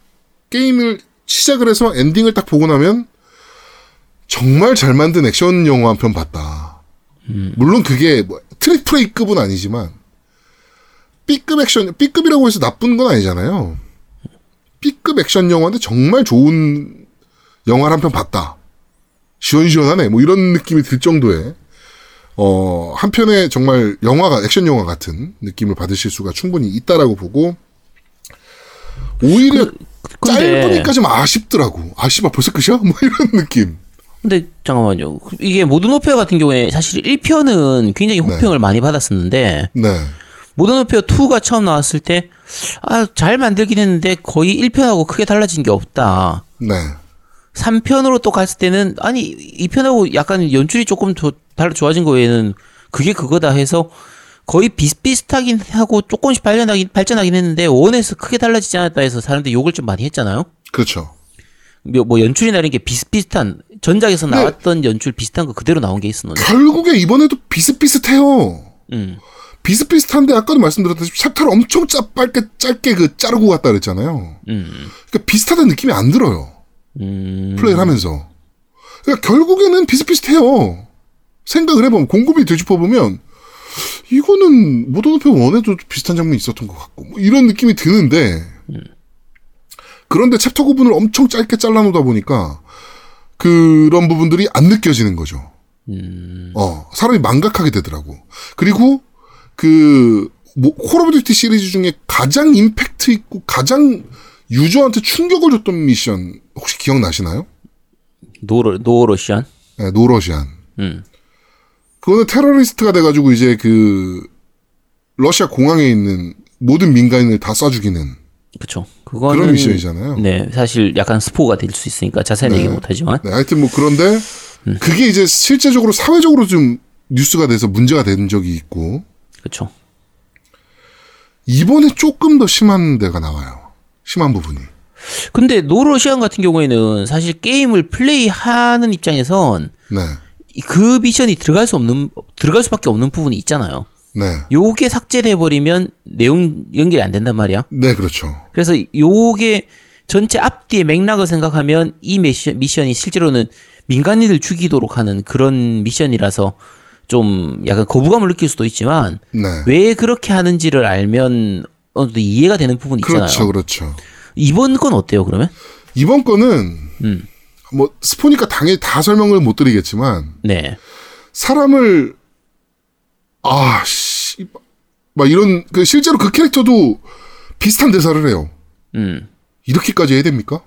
게임을 시작을 해서 엔딩을 딱 보고 나면 정말 잘 만든 액션 영화 한 편 봤다. 물론 그게 뭐 트리플 A급은 아니지만 B급 액션 B급이라고 해서 나쁜 건 아니잖아요. B급 액션 영화인데 정말 좋은 영화를 한 편 봤다. 시원시원하네. 뭐 이런 느낌이 들 정도의 어, 한편의 정말 영화가 액션 영화 같은 느낌을 받으실 수가 충분히 있다라고 보고 오히려 근데- 짧으니까 좀 아쉽더라고. 아씨발 벌써 끝이야? 뭐 이런 느낌. 근데 잠깐만요. 이게 모든 오페어 같은 경우에 사실 1편은 굉장히 호평을 많이 받았었는데 네. 모던 오페어 2가 처음 나왔을 때 아, 잘 만들긴 했는데 거의 1편하고 크게 달라진 게 없다. 네. 3편으로 또 갔을 때는 아니 2편하고 약간 연출이 조금 더 달라 좋아진 거에는 그게 그거다 해서 거의 비슷비슷하긴 하고 조금씩 발전하긴 발전하긴 했는데 원에서 크게 달라지지 않았다 해서 사람들이 욕을 좀 많이 했잖아요. 그렇죠. 뭐, 뭐 연출이나 이런 게 비슷비슷한 전작에서 네. 나왔던 연출 비슷한 거 그대로 나온 게 있었는데. 결국에 이번에도 비슷비슷해요. 음. 비슷비슷한데 아까도 말씀드렸듯이 챕터를 엄청 짧게 짧게 그 자르고 갔다 그랬잖아요. 음. 그러니까 비슷하다는 느낌이 안 들어요. 음. 플레이를 하면서. 그러니까 결국에는 비슷비슷해요. 생각을 해보면 곰곰이 되짚어보면 이거는 Modern Warfare One에도 비슷한 장면이 있었던 것 같고 뭐 이런 느낌이 드는데 그런데 챕터 구분을 엄청 짧게 잘라놓다 보니까 그런 부분들이 안 느껴지는 거죠. 어 사람이 망각하게 되더라고. 그리고 그 뭐, Call of Duty 시리즈 중에 가장 임팩트 있고 가장 유저한테 충격을 줬던 미션 혹시 기억나시나요? No Rus- No Russian. 네, No Russian. 음. 그거는 테러리스트가 돼가지고 이제 그 러시아 공항에 있는 모든 민간인을 다 쏴 죽이는 그쵸. 그거는 그런 미션이잖아요. 네, 사실 약간 스포가 될 수 있으니까 자세히 얘기 못 하지만. 네, 하여튼 뭐 그런데 그게 이제 실제적으로 사회적으로 좀 뉴스가 돼서 문제가 된 적이 있고 그쵸. 이번에 조금 더 심한 데가 나와요. 심한 부분이. 근데 노러시안 같은 경우에는 사실 게임을 플레이하는 입장에선 네, 이그 미션이 들어갈 수 없는 들어갈 수밖에 없는 부분이 있잖아요. 네, 요게 삭제돼 버리면 내용 연결이 안 된단 말이야. 네, 그렇죠. 그래서 요게 전체 앞뒤의 맥락을 생각하면 이 미션, 미션이 실제로는 민간인을 죽이도록 하는 그런 미션이라서 좀 약간 거부감을 느낄 수도 있지만 네, 왜 그렇게 하는지를 알면 어느 정도 이해가 되는 부분이 있잖아요. 그렇죠, 그렇죠. 이번 건 어때요, 그러면? 이번 거는 음. 뭐 스포니까 당연히 다 설명을 못 드리겠지만 네. 사람을 아 씨 막 이런 그 실제로 그 캐릭터도 비슷한 대사를 해요. 음. 이렇게까지 해야 됩니까?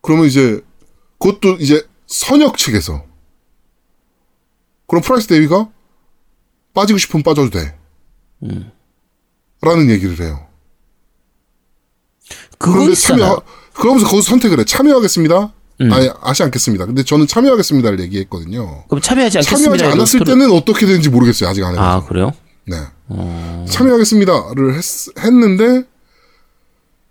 그러면 이제 그것도 이제 선역 측에서 그럼 프라이스 대위가 빠지고 싶으면 빠져도 돼. 라는 얘기를 해요. 그런데. 참여 그러면서 거기서 선택을 해. 참여하겠습니다. 아니 하지 않겠습니다. 근데 저는 참여하겠습니다를 얘기했거든요. 그럼 참여하지 참여하지 않겠습니다. 않았을 스토리- 때는 어떻게 되는지 모르겠어요. 아직 안 해서. 아, 그래요? 네. 참여하겠습니다를 했, 했는데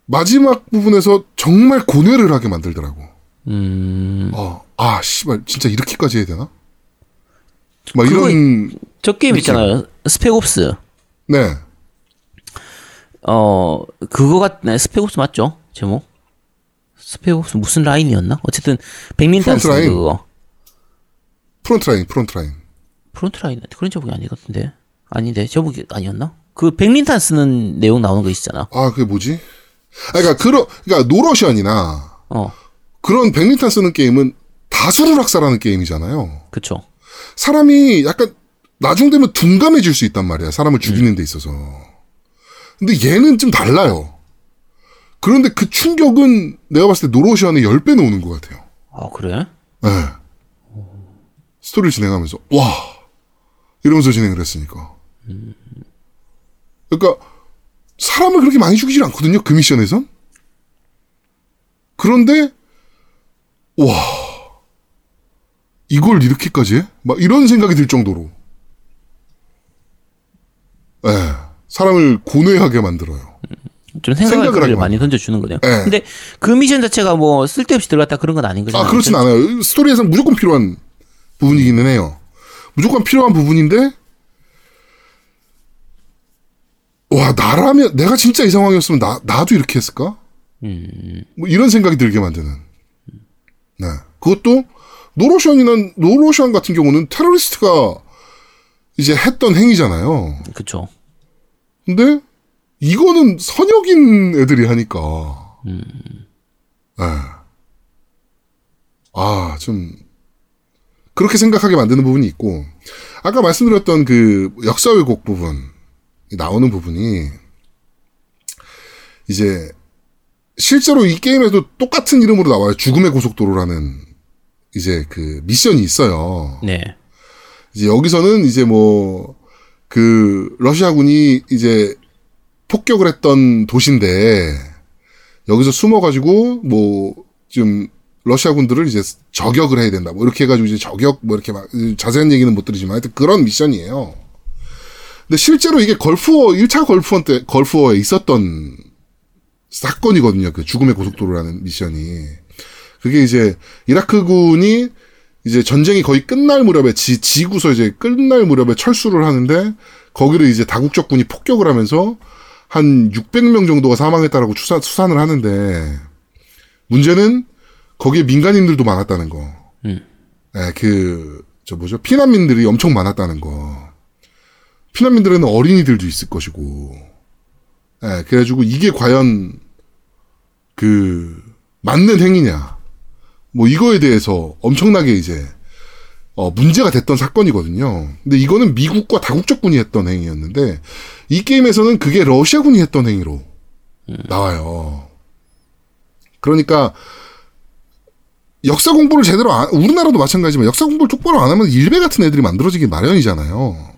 마지막 부분에서 정말 고뇌를 하게 만들더라고. 음. 어, 아, 씨발, 진짜 이렇게까지 해야 되나? 막 이런, 저 게임 있잖아요. Spec Ops. 네. 어, 그거 같네. 스펙옵스 맞죠? 제목? 스펙옵스 무슨 라인이었나? 어쨌든 백민탄 라인. 그거. 프론트 라인, 프론트 라인. 프론트 라인 그런 제목이 아니거든데. 아닌데 저분이 아니었나? 그 백린탄 쓰는 내용 나오는 거 있잖아. 아, 그게 뭐지? 아, 그러니까 그런 그러니까 노러시안이나 어, 그런 백리탄 쓰는 게임은 다수루락사라는 게임이잖아요. 그쵸. 사람이 약간 나중 되면 둔감해질 수 있단 말이야. 사람을 죽이는 데 있어서. 근데 얘는 좀 달라요. 그런데 그 충격은 내가 봤을 때 노러시안의 10배는 오는 것 같아요. 아 그래? 네. 스토리를 진행하면서 와 이러면서 진행을 했으니까. 그러니까 사람을 그렇게 많이 죽이질 않거든요. 그 미션에선. 그런데 와 이걸 이렇게까지 해? 막 이런 생각이 들 정도로. 예. 사람을 고뇌하게 만들어요. 좀 생각을 생각을 많이 던져주는 거네요. 네. 근데 그 미션 자체가 뭐 쓸데없이 들어갔다 그런 건 아닌 거죠. 아, 그렇진 않아요. 스토리에서 무조건 필요한 부분이기는 해요. 무조건 필요한 부분인데, 와, 나라면, 내가 진짜 이 상황이었으면 나, 나도 이렇게 했을까? 뭐 이런 생각이 들게 만드는. 네. 그것도, 노로시안이나, 노로시안 같은 경우는 테러리스트가 이제 했던 행위잖아요. 그쵸. 근데, 이거는 선역인 애들이 하니까. 네. 아, 좀, 그렇게 생각하게 만드는 부분이 있고, 아까 말씀드렸던 그 역사 왜곡 부분, 나오는 부분이, 이제, 실제로 이 게임에도 똑같은 이름으로 나와요. 죽음의 고속도로라는, 이제 그 미션이 있어요. 네. 이제 여기서는 이제 뭐, 그, 러시아군이 이제 폭격을 했던 도시인데, 여기서 숨어가지고, 뭐, 좀, 러시아군들을 이제 저격을 해야 된다. 뭐, 이렇게 해가지고 이제 저격, 뭐, 이렇게 막, 자세한 얘기는 못 드리지만, 하여튼 그런 미션이에요. 근데 실제로 이게 걸프워, 1차 걸프워 때, 걸프워에 있었던 사건이거든요. 그 죽음의 고속도로라는 미션이. 그게 이제, 이라크군이 이제 전쟁이 거의 끝날 무렵에 지, 지구서 이제 끝날 무렵에 철수를 하는데 거기를 이제 다국적군이 폭격을 하면서 한 600명 정도가 사망했다라고 추사, 수산을 하는데 문제는 거기에 민간인들도 많았다는 거. 음. 예, 그, 저 뭐죠? 피난민들이 엄청 많았다는 거. 피난민들에는 어린이들도 있을 것이고. 예, 그래가지고 이게 과연 그, 맞는 행위냐. 뭐 이거에 대해서 엄청나게 이제 어, 문제가 됐던 사건이거든요. 근데 이거는 미국과 다국적군이 했던 행위였는데 이 게임에서는 그게 러시아군이 했던 행위로 나와요. 그러니까 역사 공부를 제대로 안, 우리나라도 마찬가지지만 역사 공부를 똑바로 안 하면 일베 같은 애들이 만들어지기 마련이잖아요.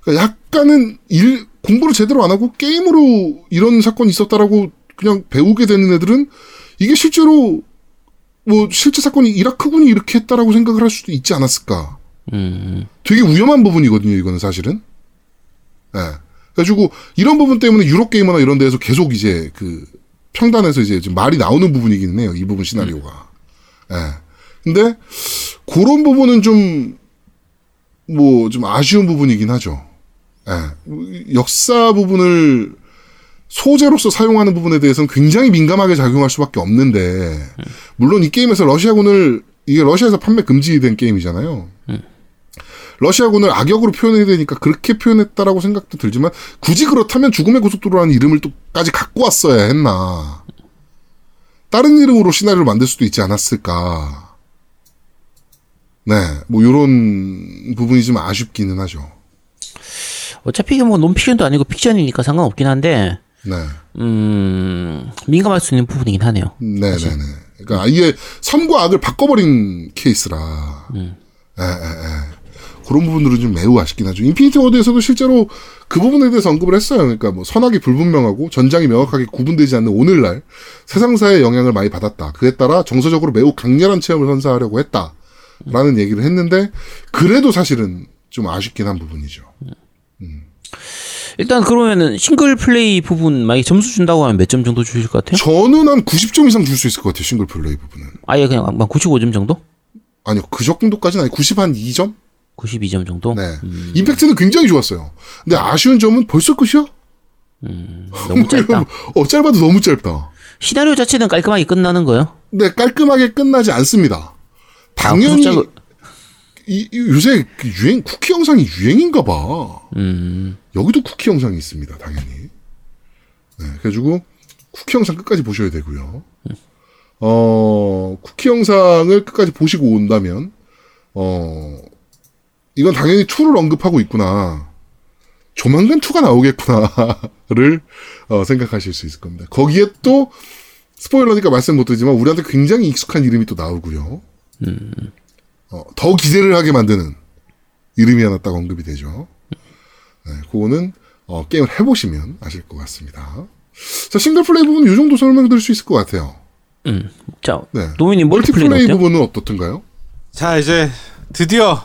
그러니까 약간은 일 공부를 제대로 안 하고 게임으로 이런 사건이 있었다라고 그냥 배우게 되는 애들은 이게 실제로 뭐 실제 사건이 이라크군이 이렇게 했다라고 생각을 할 수도 있지 않았을까. 음. 되게 위험한 부분이거든요. 이거는 사실은. 예. 그래가지고 이런 부분 때문에 유럽 게이머나 이런 데에서 계속 이제 그 평단에서 이제 좀 말이 나오는 부분이긴 해요. 이 부분 시나리오가. 예. 근데 그런 부분은 좀뭐 좀 아쉬운 부분이긴 하죠. 예. 역사 부분을 소재로서 사용하는 부분에 대해서는 굉장히 민감하게 작용할 수밖에 없는데 물론 이 게임에서 러시아군을 이게 러시아에서 판매 금지된 게임이잖아요. 러시아군을 악역으로 표현해야 되니까 그렇게 표현했다라고 생각도 들지만 굳이 그렇다면 죽음의 고속도로라는 이름을 또까지 갖고 왔어야 했나. 다른 이름으로 시나리오를 만들 수도 있지 않았을까. 네, 뭐 요런 부분이 좀 아쉽기는 하죠. 어차피 이게 뭐 논픽션도 아니고 픽션이니까 상관없긴 한데 네. 음, 민감할 수 있는 부분이긴 하네요. 네네네. 그러니까 이게 선과 악을 바꿔버린 케이스라. 예, 예, 예. 그런 부분들은 좀 매우 아쉽긴 하죠. Infinity Ward에서도 실제로 그 부분에 대해서 언급을 했어요. 그러니까 뭐 선악이 불분명하고 전장이 명확하게 구분되지 않는 오늘날 세상사의 영향을 많이 받았다. 그에 따라 정서적으로 매우 강렬한 체험을 선사하려고 했다. 라는 얘기를 했는데 그래도 사실은 좀 아쉽긴 한 부분이죠. 일단 그러면은 싱글 플레이 부분 만약에 점수 준다고 하면 몇 점 정도 주실 것 같아요? 저는 한 90점 이상 줄 수 있을 것 같아요. 싱글 플레이 부분은. 아예 그냥 한 95점 정도? 아니요. 그 정도까지는 아니 90 한 2점? 92점 정도? 네. 임팩트는 굉장히 좋았어요. 근데 아쉬운 점은 벌써 끝이야? 너무 짧다. (laughs) 어, 짧아도 너무 짧다. 시나리오 자체는 깔끔하게 끝나는 거예요? 네, 깔끔하게 끝나지 않습니다. 아, 당연히, 이, 이 요새 그 유행 쿠키 영상이 유행인가 봐. 음. 여기도 쿠키 영상이 있습니다, 당연히. 네, 그래가지고 쿠키 영상 끝까지 보셔야 되고요. 어, 쿠키 영상을 끝까지 보시고 온다면, 어, 이건 당연히 2를 언급하고 있구나. 조만간 2가 나오겠구나를 어, 생각하실 수 있을 겁니다. 거기에 또 스포일러니까 말씀 못 드리지만 우리한테 굉장히 익숙한 이름이 또 나오고요. 어, 더 기대를 하게 만드는 이름이 하나 딱 언급이 되죠. 네, 그거는 어, 게임을 해보시면 아실 것 같습니다. 자, 싱글 플레이 부분 이 정도 설명드릴 수 있을 것 같아요. 음. 자, 네. 노미님 멀티플레이? 부분은 어떻던가요? 자 이제 드디어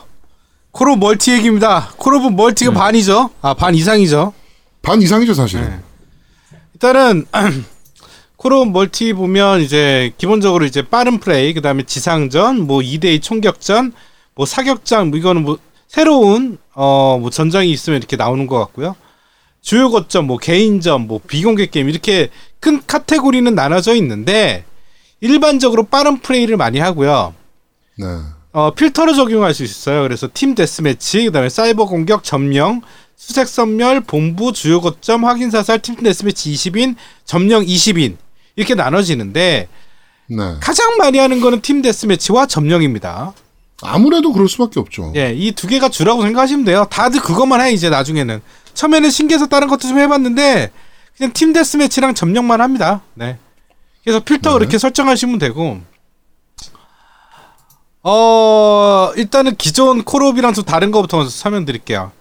Call of multi 얘기입니다. Call of multi가 반이죠. 아 반 이상이죠. 반 이상이죠, 사실은. 네. 일단은 (clears throat) Call of multi 보면 이제 기본적으로 이제 빠른 플레이, 그다음에 지상전, 뭐 2대2 총격전, 뭐 사격장, 뭐 이거는 뭐 새로운 어 뭐 전장이 있으면 이렇게 나오는 것 같고요. 주요 거점, 뭐 개인전, 뭐 비공개 게임 이렇게 큰 카테고리는 나눠져 있는데 일반적으로 빠른 플레이를 많이 하고요. 네. 어, 필터로 적용할 수 있어요. 그래서 팀 데스매치, 그다음에 사이버 공격, 점령, 수색 선멸, 본부, 주요 거점, 확인 사살, 팀 데스매치 20인, 점령 20인 이렇게 나눠지는데 네. 가장 많이 하는 거는 팀 데스매치와 점령입니다. 아무래도 그럴 수밖에 없죠. 예, 이 두 개가 주라고 생각하시면 돼요. 다들 그것만 해 이제 나중에는. 처음에는 신기해서 다른 것도 좀 해봤는데 그냥 팀 데스매치랑 점령만 합니다. 네. 그래서 필터 네. 그렇게 설정하시면 되고. 어 일단은 기존 콜옵이랑 좀 다른 거부터 먼저 설명 드릴게요.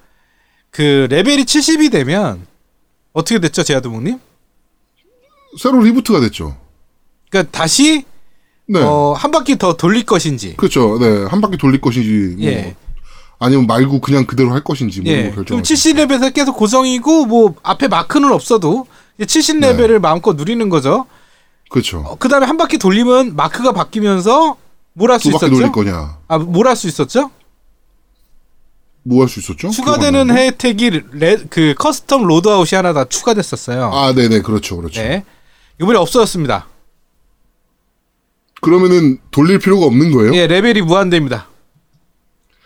그 레벨이 70이 되면 어떻게 됐죠, 제아드목님? 새로 리부트가 됐죠. 그러니까 다시 네. 어, 한 바퀴 더 돌릴 것인지. 그렇죠. 네. 한 바퀴 돌릴 것인지, 뭐, 예. 아니면 말고 그냥 그대로 할 것인지, 뭐, 예. 거 그럼 결정할 70레벨에서 계속 고정이고 뭐 앞에 마크는 없어도 70레벨을 마음껏 누리는 거죠. 그렇죠. 어, 그다음에 한 바퀴 돌리면 마크가 바뀌면서 뭘 할 수 있었죠? 돌릴 거냐. 아, 뭘 할 수 있었죠? 뭐 할 수 있었죠? 추가되는? 혜택이 레, 그 custom loadout이 하나 다 추가됐었어요. 아, 네 네. 그렇죠. 그렇죠. 네. 이번에 없어졌습니다. 그러면은 돌릴 필요가 없는 거예요? 예, 레벨이 무한대입니다.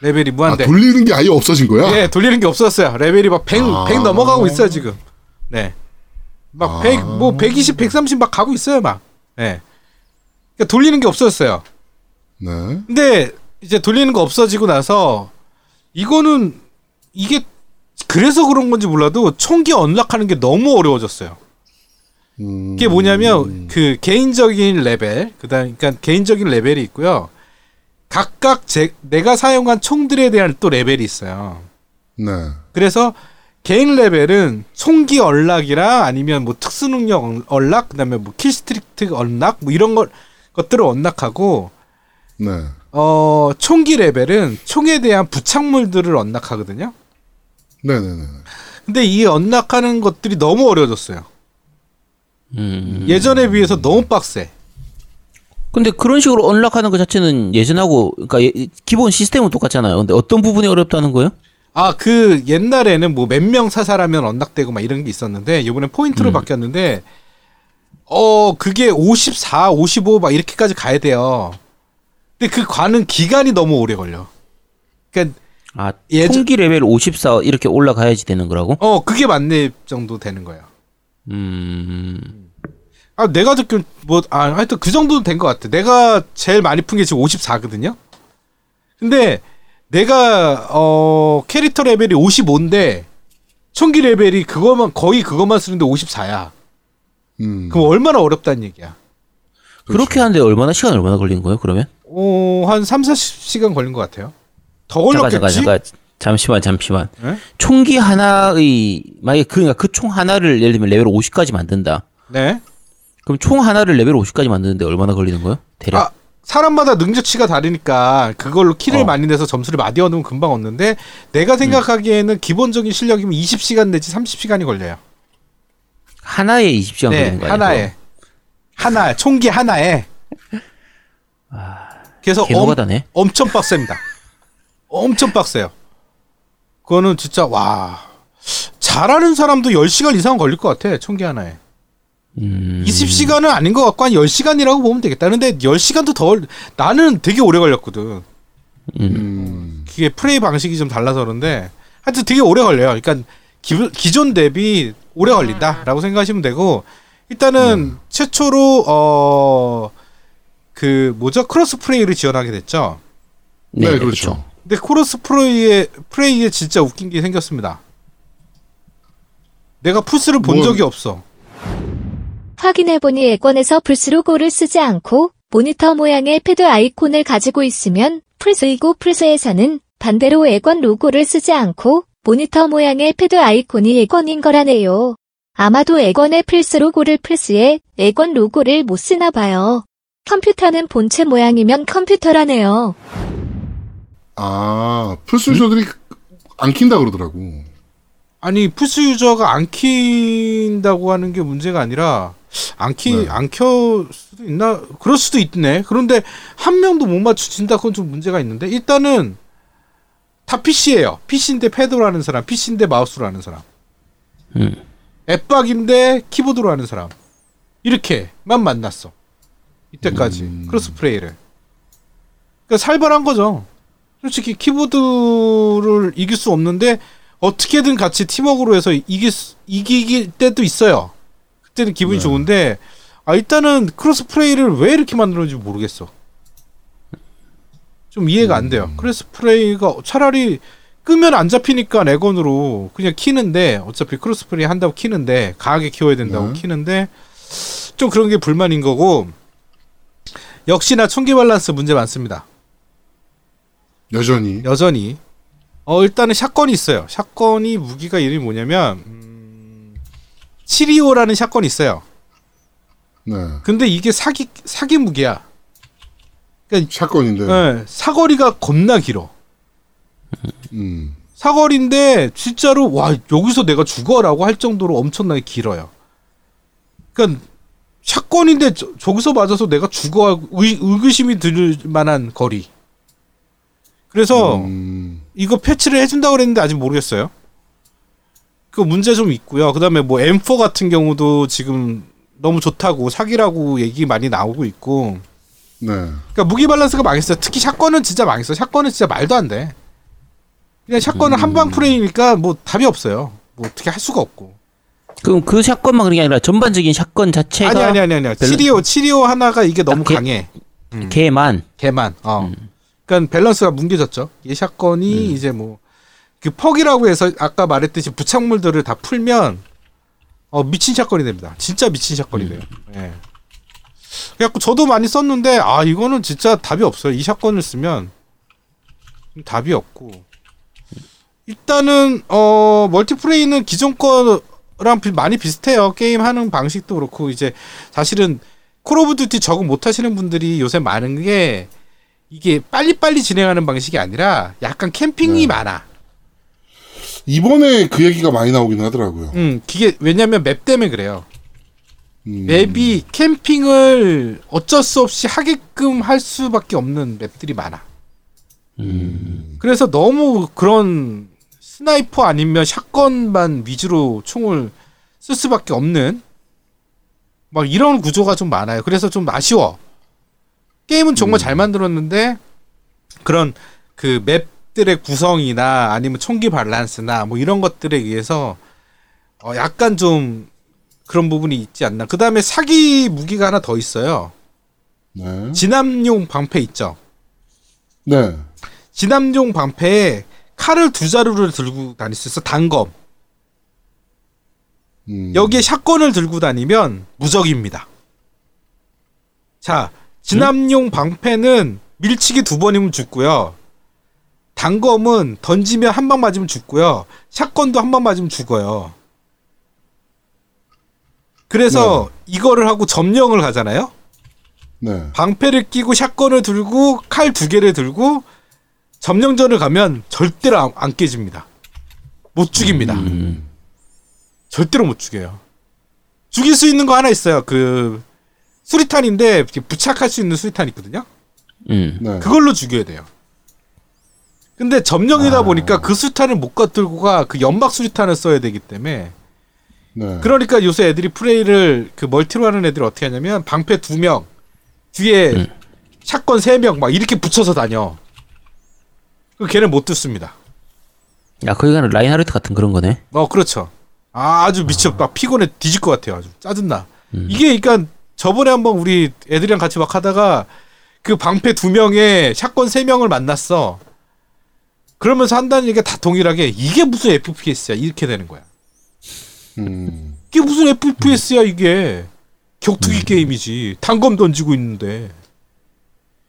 레벨이 아, 무한대. 돌리는 게 아예 없어진 거야? 예, 돌리는 게 없었어요. 레벨이 막 100, 아. 100 넘어가고 있어요, 지금. 네. 막 아. 100, 뭐 120, 130 막 가고 있어요, 막. 예. 그러니까 돌리는 게 없어졌어요. 네. 근데 이제 돌리는 거 없어지고 나서 이거는 이게 그래서 그런 건지 몰라도 총기 언락하는 게 너무 어려워졌어요. 음, 이게 뭐냐면 그 개인적인 레벨, 그다음 그러니까 개인적인 레벨이 있고요. 각각 제, 내가 사용한 총들에 대한 또 레벨이 있어요. 네. 그래서 개인 레벨은 총기 unlock이랑 아니면 뭐 특수 능력 unlock, 그다음에 뭐 killstreak unlock, 뭐 이런 걸 것들을 unlock하고 네. 어 총기 레벨은 총에 대한 부착물들을 unlock하거든요. 네 네 네. 근데 이 unlock하는 것들이 너무 어려워졌어요. 음. 예전에 비해서 너무 빡세. 근데 그런 식으로 unlock하는 것 자체는 예전하고 그러니까 예- 기본 시스템은 똑같잖아요. 근데 어떤 부분이 어렵다는 거예요? 아, 그 옛날에는 뭐 몇 명 사살하면 unlock되고 막 이런 게 있었는데 이번에 포인트로 음. 바뀌었는데 어, 그게 54, 55 막 이렇게까지 가야 돼요. 근데 그 가는 기간이 너무 오래 걸려. 그러니까 아, 예전- 총기 레벨 54 이렇게 올라가야지 되는 거라고? 어, 그게 만렙 정도 되는 거예요. 음. 아, 내가 듣기로 뭐 아, 하여튼 그 정도 된것 같아. 내가 제일 많이 푼 게 지금 54거든요. 근데 내가 어 캐릭터 레벨이 55인데 총기 레벨이 그거만 거의 그것만 쓰는데 54야. 음. 그럼 얼마나 어렵다는 얘기야. 그렇죠. 그렇게 하는데 얼마나 시간 얼마나 걸리는 거예요? 그러면? 어, 한 3, 40시간 걸린 것 같아요. 더 잠깐 걸렸겠지? 잠깐 잠깐 잠 잠시만 잠시만. 네? 총기 하나의 만약에 그러니까 그 총 하나를 예를 들면 레벨 50까지 만든다. 네. 그럼 총 하나를 레벨 50까지 만드는데 얼마나 걸리는 거예요? 대략. 아, 사람마다 능력치가 다르니까 그걸로 kill을 어. 많이 내서 점수를 많이 얻으면 금방 얻는데 내가 생각하기에는 기본적인 실력이면 20시간 내지 30시간이 걸려요. 하나에 20시간 네, 걸리는 거? 하나에 하나 총기 하나에. 그래서 엄. 엄청 빡셉니다. 엄청 빡세요. 그거는 진짜 와 잘하는 사람도 10시간 이상 걸릴 것 같아 총기 하나에. 음. 20시간은 아닌 것 같고 한 10시간이라고 보면 되겠다. 근데 10시간도 더 걸- 나는 되게 오래 걸렸거든. 음. 그게 프레이 방식이 좀 달라서 그런데 하여튼 되게 오래 걸려요. 그러니까 기, 기존 대비 오래 걸린다라고 생각하시면 되고 일단은 최초로 어 그 뭐죠 cross play를 지원하게 됐죠. 네, 그렇죠. 근데 cross play에 play에 진짜 웃긴 게 생겼습니다. 내가 플스를 본 뭐- 적이 없어. 확인해보니 엑원에서 플스 로고를 쓰지 않고 모니터 모양의 패드 아이콘을 가지고 있으면 플스이고 플스에서는 반대로 엑원 로고를 쓰지 않고 모니터 모양의 패드 아이콘이 엑원인 거라네요. 아마도 엑원의 플스 로고를 플스에 엑원 로고를 못 쓰나 봐요. 컴퓨터는 본체 모양이면 컴퓨터라네요. 아, 플스 유저들이 안 킨다 그러더라고. 아니 플스 유저가 안 킨다고 하는 게 문제가 아니라 안 키 네. 안켜 수도 있나 그럴 수도 있네. 그런데 한 명도 못 마주친다 그건 좀 문제가 있는데 일단은 다 PC예요. PC인데 패드로 하는 사람, PC인데 마우스로 하는 사람, 음. 엑박인데 키보드로 하는 사람 이렇게만 만났어. 이때까지 음. cross play를. 그러니까 살벌한 거죠. 솔직히 키보드를 이길 수 없는데 어떻게든 같이 팀워크로 해서 이길 수, 이길 때도 있어요. 그때는 기분이 네. 좋은데 아 일단은 cross play를 왜 이렇게 만들었는지 모르겠어. 좀 이해가 안 돼요. cross play가 차라리 끄면 안 잡히니까 엑원으로 그냥 키는데 어차피 cross play 한다고 키는데 강하게 키워야 된다고 네. 키는데 좀 그런 게 불만인 거고 역시나 총기 밸런스 문제 많습니다. 여전히. 여전히 어 일단은 shotgun이 있어요. shotgun이 무기가 이름이 뭐냐면 음, 725라는 shotgun이 있어요. 네. 근데 이게 사기 사기 무기야. 샷건인데. 예, 사거리가 겁나 길어. 음. 사거리인데 진짜로 와 여기서 내가 죽어라고 할 정도로 엄청나게 길어요. 그러니까 샷건인데 저, 저기서 맞아서 내가 죽어 의, 의구심이 들 만한 거리. 그래서 음. 이거 패치를 해준다고 그랬는데 아직 모르겠어요. 그 문제 좀 있고요. 그다음에 뭐 M4 같은 경우도 지금 너무 좋다고 사기라고 얘기 많이 나오고 있고. 네. 그러니까 무기 밸런스가 망했어요. 특히 샷건은 진짜 망했어. 샷건은 진짜 말도 안 돼. 그냥 샷건은 한방 플레이니까 뭐 답이 없어요. 뭐 어떻게 할 수가 없고. 그럼 그 샷건만 그런 게 아니라 전반적인 샷건 자체가 아니 아니 아니 아니. 725 725 하나가 이게 너무 아, 걔- 강해. 걔만 개만. 어. 그러니까 밸런스가 뭉개졌죠. 이 샷건이 이제 뭐 그 퍽이라고 해서 아까 말했듯이 부착물들을 다 풀면 어 미친 shotgun이 됩니다. 진짜 미친 shotgun이 돼요. 예. 그래갖고 저도 많이 썼는데 아 이거는 진짜 답이 없어요. 이 shotgun을 쓰면 답이 없고 일단은 어 multiplay는 기존 거랑 비- 많이 비슷해요. 게임 하는 방식도 그렇고 이제 사실은 Call of Duty 적응 못 하시는 분들이 요새 많은 게 이게 빨리빨리 진행하는 방식이 아니라 약간 캠핑이 네. 많아. 이번에 그 얘기가 많이 나오긴 하더라고요. 음, 그게 왜냐면 map 때문에 그래요. 음. map이 캠핑을 어쩔 수 없이 하게끔 할 수밖에 없는 map들이 많아. 그래서 너무 그런 sniper 아니면 shotgun만 위주로 총을 쓸 수밖에 없는 막 이런 구조가 좀 많아요. 그래서 좀 아쉬워. 게임은 정말 잘 만들었는데 그런 그 맵들의 구성이나 아니면 총기 밸런스나 뭐 이런 것들에 의해서 어 약간 좀 그런 부분이 있지 않나. 그 다음에 사기 무기가 하나 더 있어요. 네. 진압용 방패 있죠. 네. 진압용 방패에 칼을 두 자루를 들고 다닐 수 있어. 단검. 음. 여기에 샷건을 들고 다니면 무적입니다. 자, 진압용 방패는 밀치기 두 번이면 죽고요. 단검은 던지면 한 방 맞으면 죽고요. 샷건도 한 방 맞으면 죽어요. 그래서 이거를 하고 점령을 가잖아요. 네. 방패를 끼고 샷건을 들고 칼 두 개를 들고 점령전을 가면 절대로 안, 안 깨집니다. 못 죽입니다. 절대로 못 죽여요. 죽일 수 있는 거 하나 있어요. 그 수리탄인데 부착할 수 있는 수리탄 있거든요. 음. 네. 그걸로 죽여야 돼요. 근데 점령이다 보니까 그 수탄을 못 들고 가 그 연막 수리탄을 써야 되기 때문에 네. 그러니까 요새 애들이 플레이를 그 멀티로 하는 애들이 어떻게 하냐면 방패 두 명 뒤에 샷건 세 명 막 이렇게 붙여서 다녀. 그 걔는 못 듣습니다. 야, 거기가는 라인하르트 같은 그런 거네. 어, 그렇죠. 아, 아주 미쳐. 막 피곤해 뒤질 것 같아요. 아주 짜증나. 이게 그러니까 저번에 한번 우리 애들이랑 같이 막 하다가 그 방패 두 명에 샷건 세 명을 만났어. 그러면서 한다는 얘기가 다 동일하게 이게 무슨 FPS야? 이렇게 되는 거야. 음. 이게 무슨 FPS야 이게? 격투기 게임이지. 단검 던지고 있는데.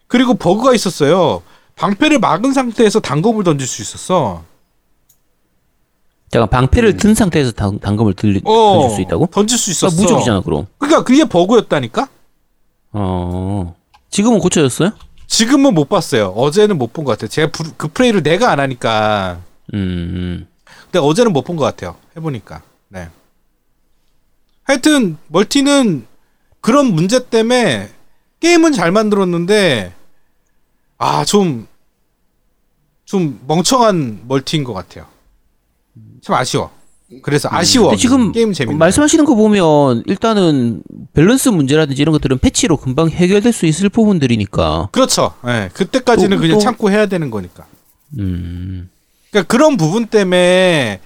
그리고 버그가 있었어요. 방패를 막은 상태에서 단검을 던질 수 있었어 잠깐 방패를 든 상태에서 당, 당검을 들, 어 던질 수 있다고? 던질 수 아, 있었어 무적이잖아, 그럼. 그러니까 그게 버그였다니까 어. 지금은 고쳐졌어요? 지금은 못 봤어요 어제는 못 본 것 같아요 제가 부- 그 플레이를 내가 안 하니까 음, 음. 근데 어제는 못 본 것 같아요 해보니까 네 하여튼 멀티는 그런 문제 때문에 게임은 잘 만들었는데 아 좀 좀 멍청한 multi인 것 같아요. 참 아쉬워. 그래서 아쉬워. 근데 지금 게임 재밌. 말씀하시는 거 보면 일단은 밸런스 문제라든지 이런 것들은 패치로 금방 해결될 수 있을 부분들이니까. 그렇죠. 예, 그때까지는 또- 그냥 또- 참고 해야 되는 거니까. 음. 그러니까 그런 부분 때문에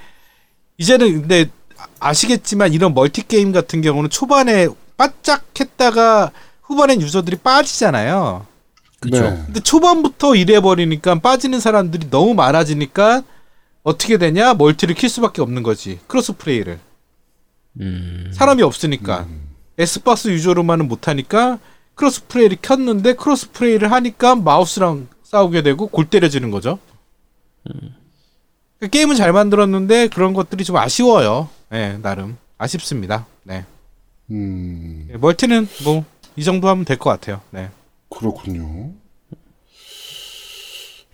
이제는 근데 아시겠지만 이런 multi 게임 같은 경우는 초반에 바짝 했다가 후반엔 유저들이 빠지잖아요. 그쵸. 네. 근데 초반부터 이래 버리니까 빠지는 사람들이 너무 많아지니까 어떻게 되냐? 멀티를 킬 수밖에 없는 거지. cross play를. 음. 사람이 없으니까. PS4 유저로만은 못 하니까 cross play를 켰는데 cross play를 하니까 마우스랑 싸우게 되고 골 때려지는 거죠. 그 게임은 잘 만들었는데 그런 것들이 좀 아쉬워요. 예, 나름 아쉽습니다. 네. 음. 예, 멀티는 뭐 이 정도 하면 될 것 같아요. 네. 그렇군요.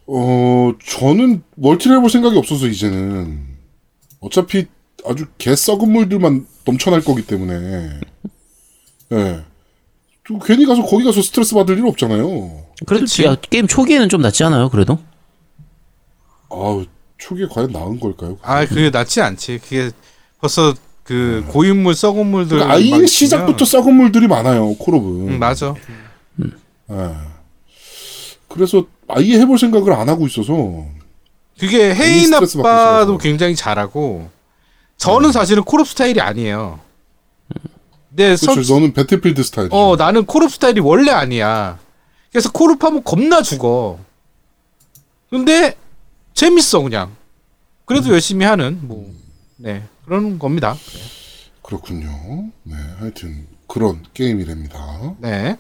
어, 저는 멀티를 해볼 생각이 없어서 이제는 어차피 아주 개 썩은물들만 넘쳐날 거기 때문에 예. 또 괜히 가서 거기 가서 스트레스 받을 일 없잖아요. 그래도 그치. 야, 게임 초기에는 좀 낫지 않아요, 그래도? 아우, 초기에 과연 나은 걸까요? 아, 그게 낫지 않지. 그게 벌써 그 고인물 썩은 물들 그러니까 아예 막 시작부터 썩은 물들이 많아요, 콜옵은. 응, 맞아. 예. 그래서 아예 해볼 생각을 안 하고 있어서 그게 받기 아빠도. 굉장히 잘하고 저는 사실은 콜옵 스타일이 아니에요. 근데 서, 그렇죠. 너는 배틀필드 스타일이죠. 어 나는 콜옵 스타일이 원래 아니야. 그래서 콜옵 하면 겁나 죽어. 근데 재밌어 그냥. 그래도 음. 열심히 하는 뭐 네 그런 겁니다. 그렇군요. 네, 하여튼 그런 게임이랍니다. 네.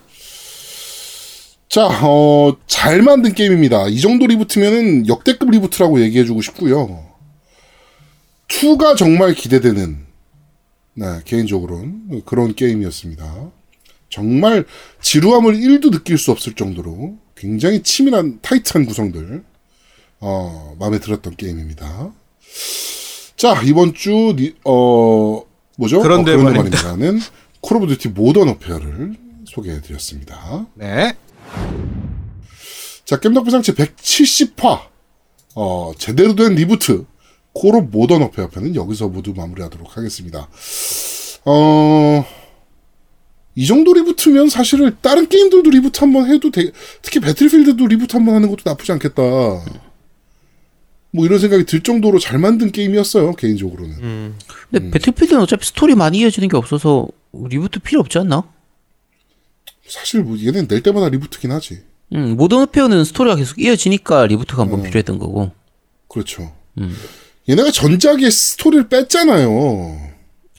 자, 어, 잘 만든 게임입니다. 이 정도 reboot면은 역대급 reboot라고 얘기해주고 싶고요. 2가 정말 기대되는, 네, 개인적으로는 그런 게임이었습니다. 정말 지루함을 1도 느낄 수 없을 정도로 굉장히 치밀한 타이트한 구성들, 어, 마음에 들었던 게임입니다. 자, 이번 주, 니- 어, 뭐죠? 그런데 어, 말입니다. 말입니다는 Call of Duty Modern Warfare를 소개해드렸습니다. 네. 자, 겜덕비상 제170화, 어, 제대로 된 reboot, 콜옵 Modern Warfare 편은 여기서 모두 마무리하도록 하겠습니다. 어, 이 정도 reboot면 사실은 다른 게임들도 reboot 한번 해도 되, 특히 Battlefield도 reboot 한번 하는 것도 나쁘지 않겠다. 뭐 이런 생각이 들 정도로 잘 만든 게임이었어요, 개인적으로는. 음. 근데 Battlefield는 어차피 스토리 많이 이어지는 게 없어서 reboot 필요 없지 않나? 사실 뭐 얘는 낼 때마다 reboot긴 하지. 음, Modern Warfare는 스토리가 계속 이어지니까 reboot가 한번 음. 필요했던 거고. 그렇죠. 얘네가 전작의 스토리를 뺐잖아요.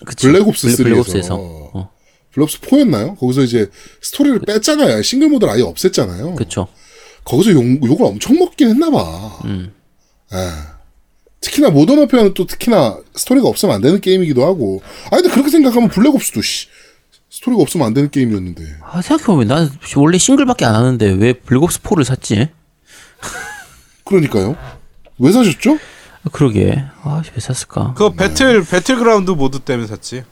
그치. Black Ops 블- 3에서. Black Ops에서. 어, Black Ops 4였나요? 거기서 이제 스토리를 뺐잖아요. 싱글 모드를 아예 없앴잖아요. 그쵸. 거기서 욕, 욕을 엄청 먹긴 했나 봐. 음. 예. 특히나 Modern Warfare는 또 특히나 스토리가 없으면 안 되는 게임이기도 하고. 아 근데 그렇게 생각하면 Black Ops도 씨, 스토리가 없으면 안 되는 게임이었는데. 아, 생각해보면 난 원래 싱글밖에 안 하는데 왜 Black Ops 4를 샀지? 그러니까요. 왜 사셨죠? 아, 그러게. 아, 왜 샀을까? 그거 배틀 Battlegrounds 모드 때문에 샀지.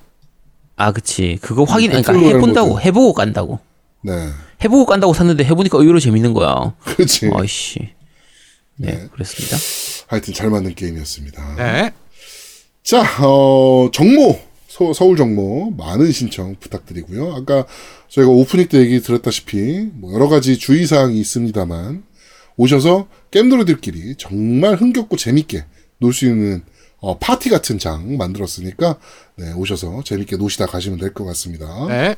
아, 그치. 그거 확인, 그러니까 해본다고, 모드. 해보고 깐다고. 네. 해보고 깐다고 샀는데 해보니까 의외로 재밌는 거야. 그렇지. 아이씨. 네, 네. 그랬습니다. 하여튼 잘 만든 게임이었습니다. 네. 자, 어, 정모, 서, 서울 정모, 많은 신청 부탁드리고요. 아까 저희가 오프닝 때 얘기 드렸다시피, 뭐 여러 가지 주의사항이 있습니다만, 오셔서 게임노르들끼리 정말 흥겹고 재밌게 놀 수 있는 어, 파티 같은 장 만들었으니까 네, 오셔서 재밌게 노시다 가시면 될 것 같습니다. 네.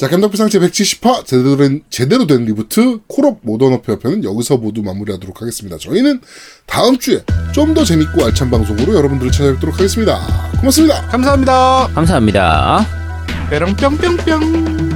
자, 제170화 제대로 된, 제대로 된 reboot 콜옵 Modern Warfare 편은 여기서 모두 마무리하도록 하겠습니다. 저희는 다음 주에 좀 더 재밌고 알찬 방송으로 여러분들을 찾아뵙도록 하겠습니다. 고맙습니다. 감사합니다. 감사합니다. 빼롱 뿅뿅뿅.